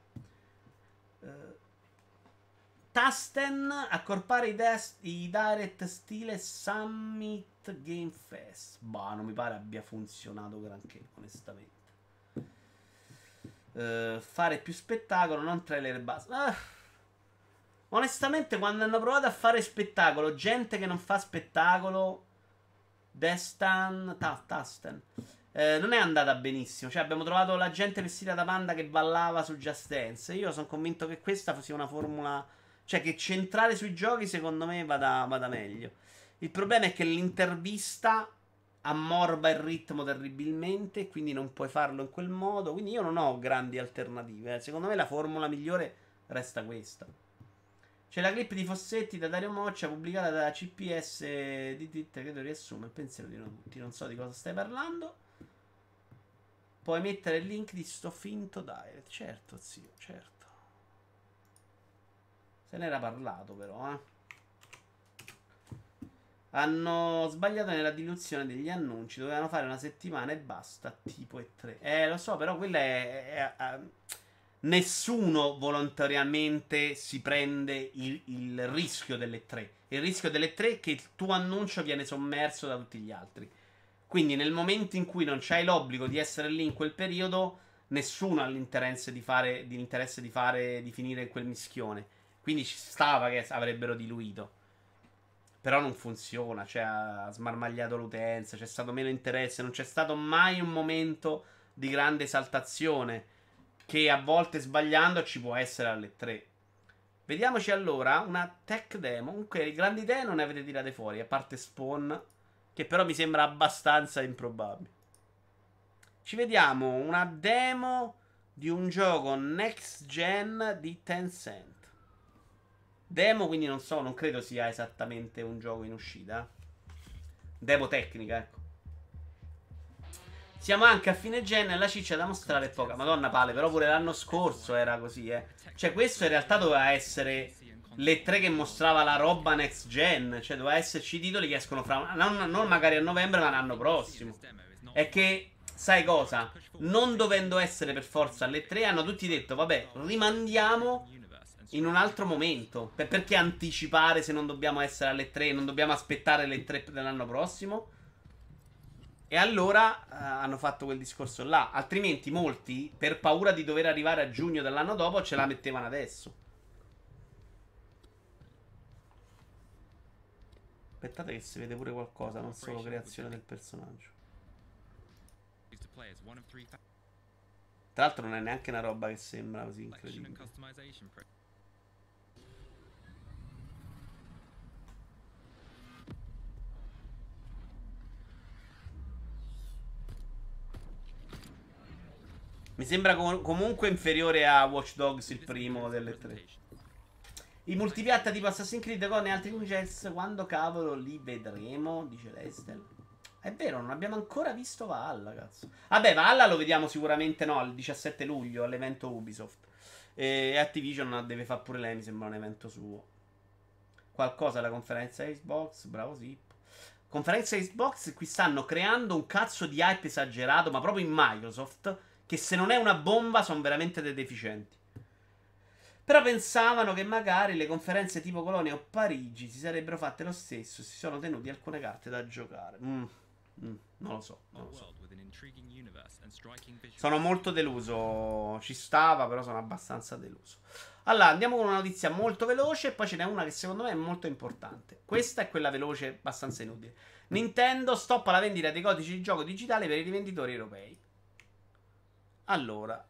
Tasten accorpare i, des- i direct stile Summit Game Fest. Bah, non mi pare abbia funzionato granché, onestamente. Uh, fare più spettacolo, non trailer e basta. Uh, onestamente, quando hanno provato a fare spettacolo, gente che non fa spettacolo, Destan, ta, Tasten, eh, non è andata benissimo. Cioè, abbiamo trovato la gente vestita da panda che ballava su Just Dance. Io sono convinto che questa sia una formula cioè che centrare sui giochi secondo me vada, vada meglio. Il problema è che l'intervista ammorba il ritmo terribilmente, quindi non puoi farlo in quel modo. Quindi io non ho grandi alternative. Eh. Secondo me la formula migliore resta questa. C'è la clip di Fossetti da Dario Moccia pubblicata da CPS di Twitter. Credo riassume il pensiero di tutti. Non so di cosa stai parlando. Puoi mettere il link di sto finto direct. Certo, zio, certo. Se n'era parlato però, eh. Hanno sbagliato nella diluzione degli annunci. Dovevano fare una settimana e basta. Tipo e tre. Eh, lo so, però quella è. è, è, è nessuno volontariamente si prende il, il, rischio delle tre. Il rischio delle tre è che il tuo annuncio viene sommerso da tutti gli altri. Quindi nel momento in cui non c'hai l'obbligo di essere lì in quel periodo, nessuno ha l'interesse di fare, di, di, fare, di finire in quel mischione. Quindi ci stava che avrebbero diluito. Però non funziona, cioè ha smarmagliato l'utenza, c'è stato meno interesse, non c'è stato mai un momento di grande esaltazione che a volte sbagliando ci può essere alle 3. Vediamoci allora una tech demo. Comunque, grandi idee non ne avete tirate fuori, a parte Spawn, che però mi sembra abbastanza improbabile. Ci vediamo una demo di un gioco next gen di Tencent. Demo, quindi non so, non credo sia esattamente un gioco in uscita. Demo tecnica, ecco. Siamo anche a fine gen e la ciccia da mostrare è poca. Madonna pale, però pure l'anno scorso era così, eh. Cioè, questo in realtà doveva essere le tre che mostrava la roba next gen. Cioè, doveva esserci titoli che escono fra. Non, non magari a novembre, ma l'anno prossimo. È che, sai cosa? Non dovendo essere per forza alle tre, hanno tutti detto: vabbè, rimandiamo in un altro momento. Per- perché anticipare se non dobbiamo essere alle 3? Non dobbiamo aspettare le 3 dell'anno prossimo? E allora eh, hanno fatto quel discorso là. Altrimenti molti, per paura di dover arrivare a giugno dell'anno dopo, ce la mettevano adesso. Aspettate che si vede pure qualcosa, non solo creazione del personaggio. Tra l'altro non è neanche una roba che sembra così incredibile. Mi sembra com- comunque inferiore a Watch Dogs il primo delle tre. I multipiatta tipo Assassin's Creed con e altri Jets, quando cavolo li vedremo? Dice Lestel. È vero, non abbiamo ancora visto Valhalla, cazzo. Vabbè, Valhalla lo vediamo sicuramente no, il 17 luglio all'evento Ubisoft. E Activision deve fare pure lei, mi sembra un evento suo. Qualcosa alla conferenza Xbox, bravo Zip. Conferenza Xbox, qui stanno creando un cazzo di hype esagerato, ma proprio in Microsoft che se non è una bomba sono veramente dei deficienti. Però pensavano che magari le conferenze tipo Colonia o Parigi si sarebbero fatte lo stesso, si sono tenuti alcune carte da giocare. Mm, mm, non lo so, non lo so. Sono molto deluso, ci stava, però sono abbastanza deluso. Allora, andiamo con una notizia molto veloce e poi ce n'è una che secondo me è molto importante. Questa è quella veloce, abbastanza inutile. Nintendo stoppa la vendita dei codici di gioco digitali per i rivenditori europei. Allora,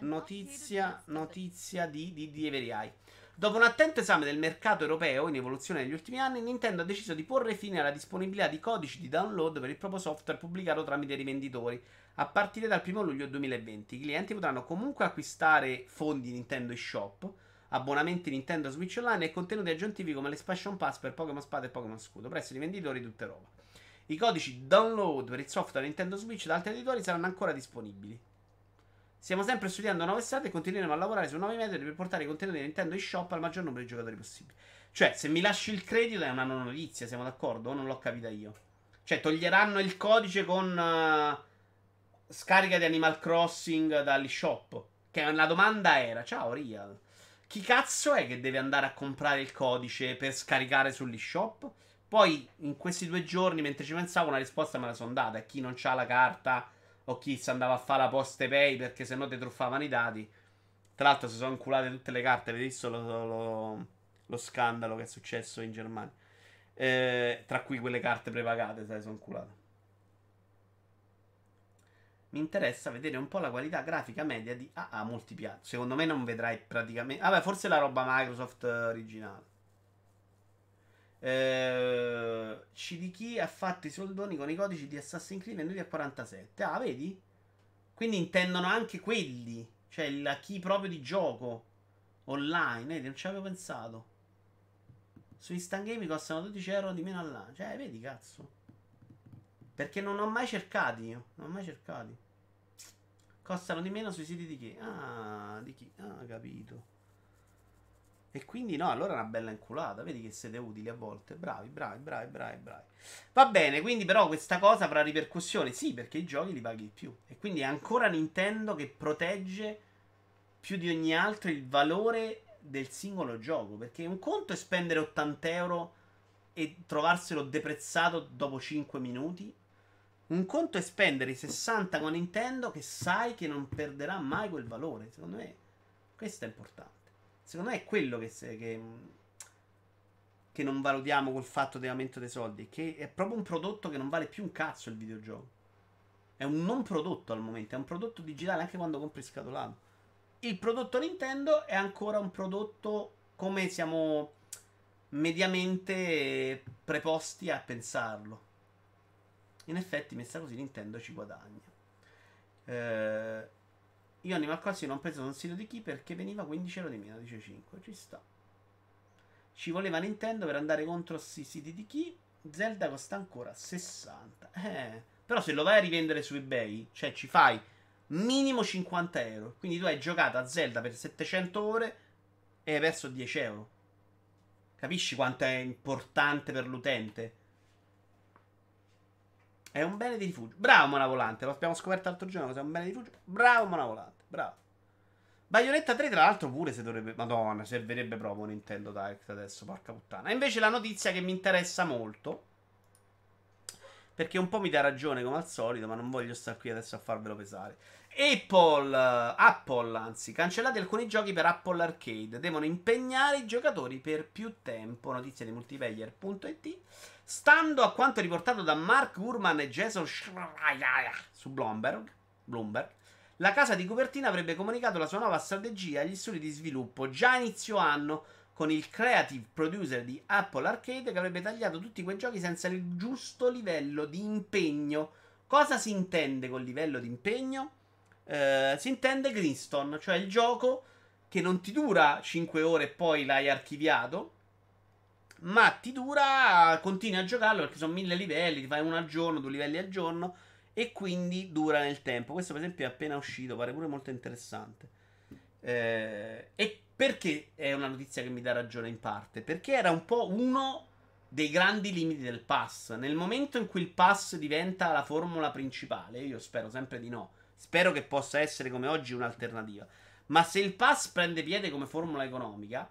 notizia, notizia di, di, di Everai. Dopo un attento esame del mercato europeo in evoluzione negli ultimi anni, Nintendo ha deciso di porre fine alla disponibilità di codici di download per il proprio software pubblicato tramite rivenditori a partire dal 1 luglio 2020. I clienti potranno comunque acquistare fondi Nintendo eShop, abbonamenti Nintendo Switch Online e contenuti aggiuntivi come l'Expansion Pass per Pokémon Spada e Pokémon Scudo presso i rivenditori di tutta Europa. I codici download per il software Nintendo Switch da altri editori saranno ancora disponibili. Stiamo sempre studiando nuove strade e continueremo a lavorare su nuovi metodi per portare i contenuti di Nintendo eShop al maggior numero di giocatori possibile. Cioè, se mi lasci il credito è una non notizia, siamo d'accordo? O non l'ho capita io? Cioè, toglieranno il codice con uh, scarica di Animal Crossing dall'eShop. Che la domanda era, ciao Real, chi cazzo è che deve andare a comprare il codice per scaricare sull'eShop? Poi in questi due giorni, mentre ci pensavo, una risposta me la sono data. E chi non ha la carta o chi si andava a fare la poste pay perché sennò ti truffavano i dati. Tra l'altro, si sono inculate tutte le carte. Avete visto lo, lo, lo, scandalo che è successo in Germania? Eh, tra cui quelle carte prepagate, sai, sono inculate. Mi interessa vedere un po' la qualità grafica media di AA multipiatta. Secondo me non vedrai praticamente. Vabbè, forse la roba Microsoft originale. Eh, chi ha fatto i soldoni con i codici di Assassin's Creed venduti a 47. Ah, vedi? Quindi intendono anche quelli. Cioè la key proprio di gioco online. Vedi, non ci avevo pensato. Su Instant Game costano 12 euro di meno all'anno. Cioè, vedi, cazzo. Perché non ho mai cercati io. Non ho mai cercati. Costano di meno sui siti di chi? Ah, di chi? Ah, capito. E quindi no, allora è una bella inculata. Vedi che siete utili a volte. Bravi, bravi, bravi, bravi, bravi. Va bene, quindi però questa cosa avrà ripercussioni. Sì, perché i giochi li paghi di più. E quindi è ancora Nintendo che protegge più di ogni altro il valore del singolo gioco. Perché un conto è spendere 80 euro e trovarselo deprezzato dopo 5 minuti. Un conto è spendere i 60 con Nintendo che sai che non perderà mai quel valore. Secondo me questo è importante. Secondo me è quello che, se, che, che non valutiamo col fatto dell'aumento dei soldi. Che è proprio un prodotto che non vale più un cazzo il videogioco. È un non prodotto al momento, è un prodotto digitale anche quando compri scatolato. Il prodotto Nintendo è ancora un prodotto come siamo mediamente preposti a pensarlo. In effetti, messa così, Nintendo ci guadagna. Eh, io Animal Crossing non ho preso un sito di chi perché veniva 15 euro di meno, dice 5. Ci sta. Ci voleva Nintendo per andare contro questi siti di chi. Zelda costa ancora 60. Eh, però se lo vai a rivendere su eBay, cioè ci fai minimo 50 euro. Quindi tu hai giocato a Zelda per 700 ore e hai perso 10 euro. Capisci quanto è importante per l'utente? È un bene di rifugio. Bravo, Monavolante. Lo abbiamo scoperto l'altro giorno. Cos'è un bene di rifugio? Bravo, Monavolante. Bravo. Bayonetta 3, tra l'altro, pure se dovrebbe. Madonna, servirebbe proprio Nintendo Direct adesso. Porca puttana. Invece la notizia che mi interessa molto. Perché un po' mi dà ragione come al solito, ma non voglio stare qui adesso a farvelo pesare. Apple, Apple, anzi, cancellati alcuni giochi per Apple Arcade. Devono impegnare i giocatori per più tempo. Notizia di multiplayer.it. Stando a quanto riportato da Mark Gurman e Jason Schreier su Bloomberg, Bloomberg, la casa di copertina avrebbe comunicato la sua nuova strategia agli studi di sviluppo già inizio anno con il creative producer di Apple Arcade che avrebbe tagliato tutti quei giochi senza il giusto livello di impegno. Cosa si intende col livello di impegno? Eh, si intende Greenstone, cioè il gioco che non ti dura 5 ore e poi l'hai archiviato, ma ti dura, continui a giocarlo perché sono mille livelli, ti fai uno al giorno, due livelli al giorno e quindi dura nel tempo. Questo per esempio è appena uscito, pare pure molto interessante. Eh, e perché è una notizia che mi dà ragione in parte? Perché era un po' uno dei grandi limiti del pass. Nel momento in cui il pass diventa la formula principale, io spero sempre di no. Spero che possa essere come oggi un'alternativa. Ma se il pass prende piede come formula economica,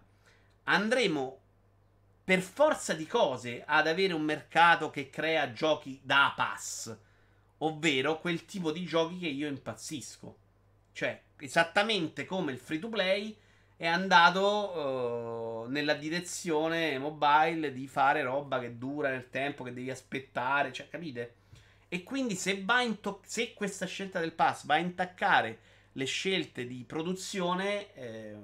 andremo per forza di cose ad avere un mercato che crea giochi da pass, ovvero quel tipo di giochi che io impazzisco. Cioè, esattamente come il free to play è andato uh, nella direzione mobile di fare roba che dura nel tempo, che devi aspettare, cioè, capite? E quindi se, to- se questa scelta del pass va a intaccare le scelte di produzione, eh,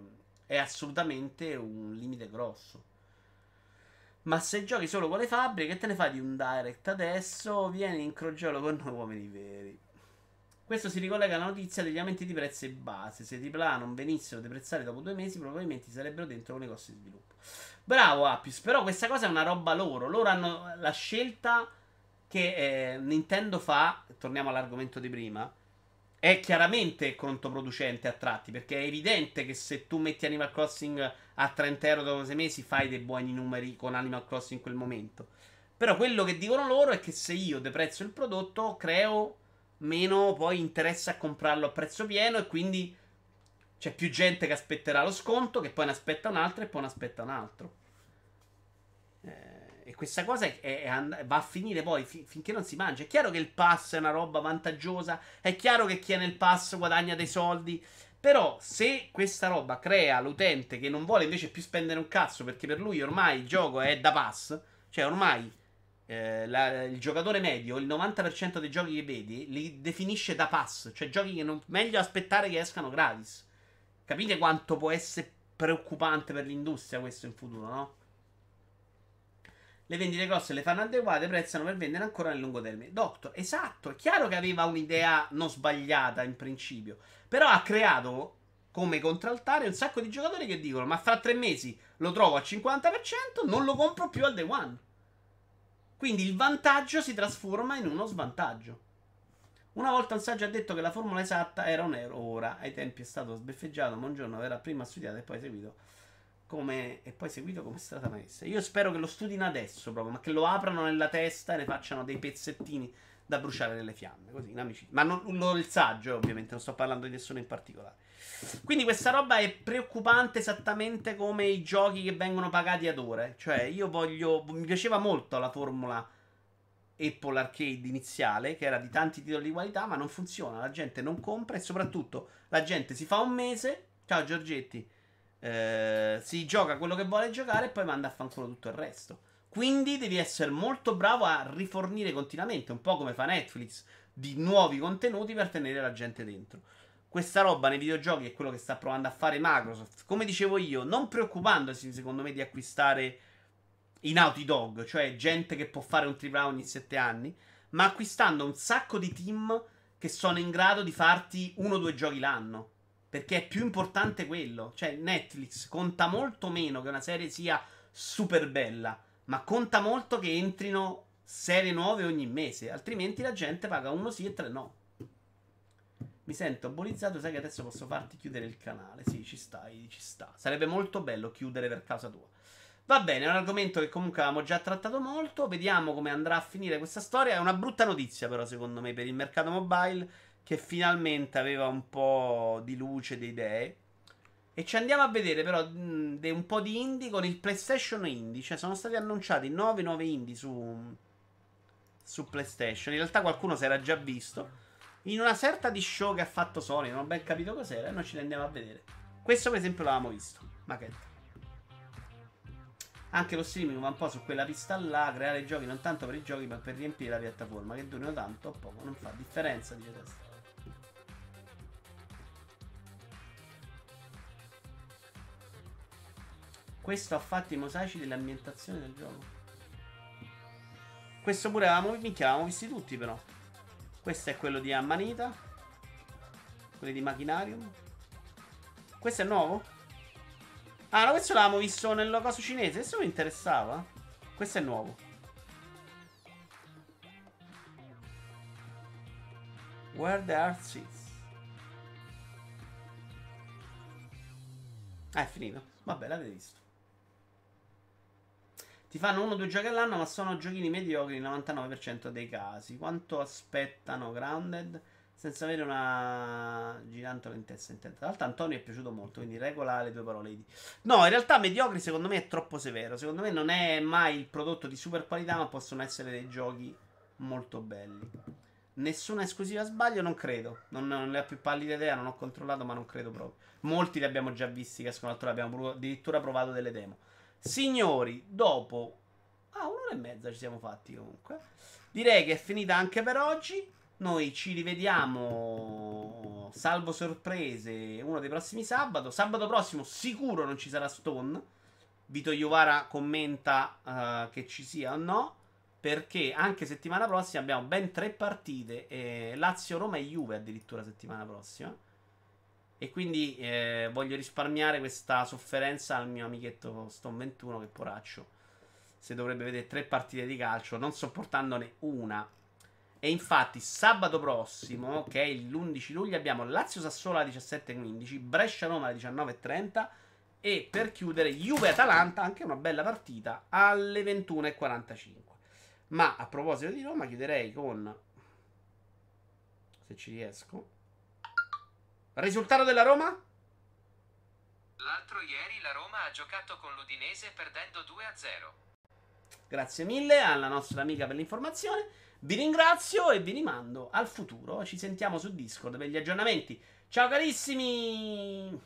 è assolutamente un limite grosso. Ma se giochi solo con le fabbriche, che te ne fai di un direct adesso? Vieni in crogiolo con noi uomini veri. Questo si ricollega alla notizia degli aumenti di prezzi base. Se i AAA non venissero deprezzati dopo due mesi, probabilmente sarebbero dentro con i costi di sviluppo. Bravo Appius, però questa cosa è una roba loro. Loro hanno la scelta che eh, Nintendo fa, torniamo all'argomento di prima, è chiaramente controproducente a tratti, perché è evidente che se tu metti Animal Crossing a 30 euro dopo 6 mesi fai dei buoni numeri con Animal Crossing in quel momento. Però quello che dicono loro è che se io deprezzo il prodotto, creo meno poi interesse a comprarlo a prezzo pieno e quindi c'è più gente che aspetterà lo sconto, che poi ne aspetta un altro e poi ne aspetta un altro. Questa cosa è, è, va a finire poi fin, finché non si mangia. È chiaro che il pass è una roba vantaggiosa, è chiaro che chi è nel pass guadagna dei soldi. Però se questa roba crea l'utente che non vuole invece più spendere un cazzo perché per lui ormai il gioco è da pass, cioè ormai eh, la, il giocatore medio, il 90% dei giochi che vedi, li definisce da pass, cioè giochi che non, meglio aspettare che escano gratis. Capite quanto può essere preoccupante per l'industria questo in futuro, no? Le vendite grosse le fanno adeguate, prezzano per vendere ancora nel lungo termine. Doctor, esatto, è chiaro che aveva un'idea non sbagliata in principio, però ha creato come contraltare un sacco di giocatori che dicono ma fra tre mesi lo trovo al 50%, non lo compro più al day one. Quindi il vantaggio si trasforma in uno svantaggio. Una volta un saggio ha detto che la formula esatta era un euro, ora ai tempi è stato sbeffeggiato, buongiorno, verrà prima studiato e poi seguito come, e poi seguito come è stata messa. Io spero che lo studino adesso proprio, ma che lo aprano nella testa e ne facciano dei pezzettini da bruciare nelle fiamme, così in amicizia. Ma non, non il saggio, ovviamente, non sto parlando di nessuno in particolare. Quindi questa roba è preoccupante esattamente come i giochi che vengono pagati ad ore. Cioè, io voglio. Mi piaceva molto la formula Apple Arcade iniziale, che era di tanti titoli di qualità, ma non funziona. La gente non compra e soprattutto la gente si fa un mese. Ciao Giorgetti eh, si gioca quello che vuole giocare e poi manda a fanculo tutto il resto. Quindi devi essere molto bravo a rifornire continuamente, un po' come fa Netflix, di nuovi contenuti per tenere la gente dentro. Questa roba nei videogiochi è quello che sta provando a fare Microsoft. Come dicevo io, non preoccupandosi secondo me di acquistare i Naughty Dog, cioè gente che può fare un AAA ogni 7 anni, ma acquistando un sacco di team che sono in grado di farti uno o due giochi l'anno. Perché è più importante quello. Cioè, Netflix conta molto meno che una serie sia super bella. Ma conta molto che entrino serie nuove ogni mese. Altrimenti la gente paga uno sì e tre no. Mi sento bullizzato, sai che adesso posso farti chiudere il canale. Sì, ci stai, ci sta. Sarebbe molto bello chiudere per causa tua. Va bene, è un argomento che comunque avevamo già trattato molto. Vediamo come andrà a finire questa storia. È una brutta notizia, però, secondo me, per il mercato mobile, che finalmente aveva un po' di luce, di idee. E ci andiamo a vedere, però, mh, un po' di indie con il PlayStation Indie. Cioè, sono stati annunciati 9 nuovi indie su, su PlayStation. In realtà, qualcuno si era già visto. In una certa di show che ha fatto Sony, non ho ben capito cos'era, e noi ce ne andiamo a vedere. Questo, per esempio, l'avevamo visto. Maquette. Anche lo streaming va un po' su quella pista là, creare giochi non tanto per i giochi, ma per riempire la piattaforma. Che durino tanto o poco, non fa differenza, dice Testa. Questo ha fatto i mosaici dell'ambientazione del gioco. Questo pure avevamo, minchia, avevamo visti tutti però. Questo è quello di Ammanita. Quelli di Machinarium. Questo è nuovo? Ah, no, questo l'avevamo visto nel coso cinese. Questo mi interessava. Questo è nuovo. Where the Art Sits. Ah, è finito. Vabbè, l'avete visto. Ti fanno uno o due giochi all'anno, ma sono giochini mediocri nel 99% dei casi. Quanto aspettano Grounded senza avere una girantola in testa in testa? Tra l'altro Antonio è piaciuto molto, quindi regola le tue parole. No, in realtà mediocri secondo me è troppo severo. Secondo me non è mai il prodotto di super qualità, ma possono essere dei giochi molto belli. Nessuna esclusiva sbaglio, non credo. Non, non ne ho più pallida idea, non ho controllato, ma non credo proprio. Molti li abbiamo già visti che escono altrove, abbiamo addirittura provato delle demo. Signori, dopo... Ah, un'ora e mezza ci siamo fatti comunque. Direi che è finita anche per oggi. Noi ci rivediamo, salvo sorprese, uno dei prossimi sabato. Sabato prossimo sicuro non ci sarà Stone. Vito Iovara commenta uh, che ci sia o no. Perché anche settimana prossima abbiamo ben tre partite. Eh, Lazio, Roma e Juve addirittura settimana prossima. E quindi eh, voglio risparmiare questa sofferenza al mio amichetto Stone 21 che poraccio. Se dovrebbe vedere tre partite di calcio, non sopportandone una. E infatti sabato prossimo, che è l'11 luglio, abbiamo Lazio Sassuolo alle 17.15, Brescia Roma alle 19.30 e per chiudere Juve Atalanta, anche una bella partita, alle 21.45. Ma a proposito di Roma, chiuderei con... Se ci riesco Risultato della Roma? L'altro ieri la Roma ha giocato con l'Udinese perdendo 2-0. Grazie mille alla nostra amica per l'informazione. Vi ringrazio e vi rimando al futuro. Ci sentiamo su Discord per gli aggiornamenti. Ciao carissimi!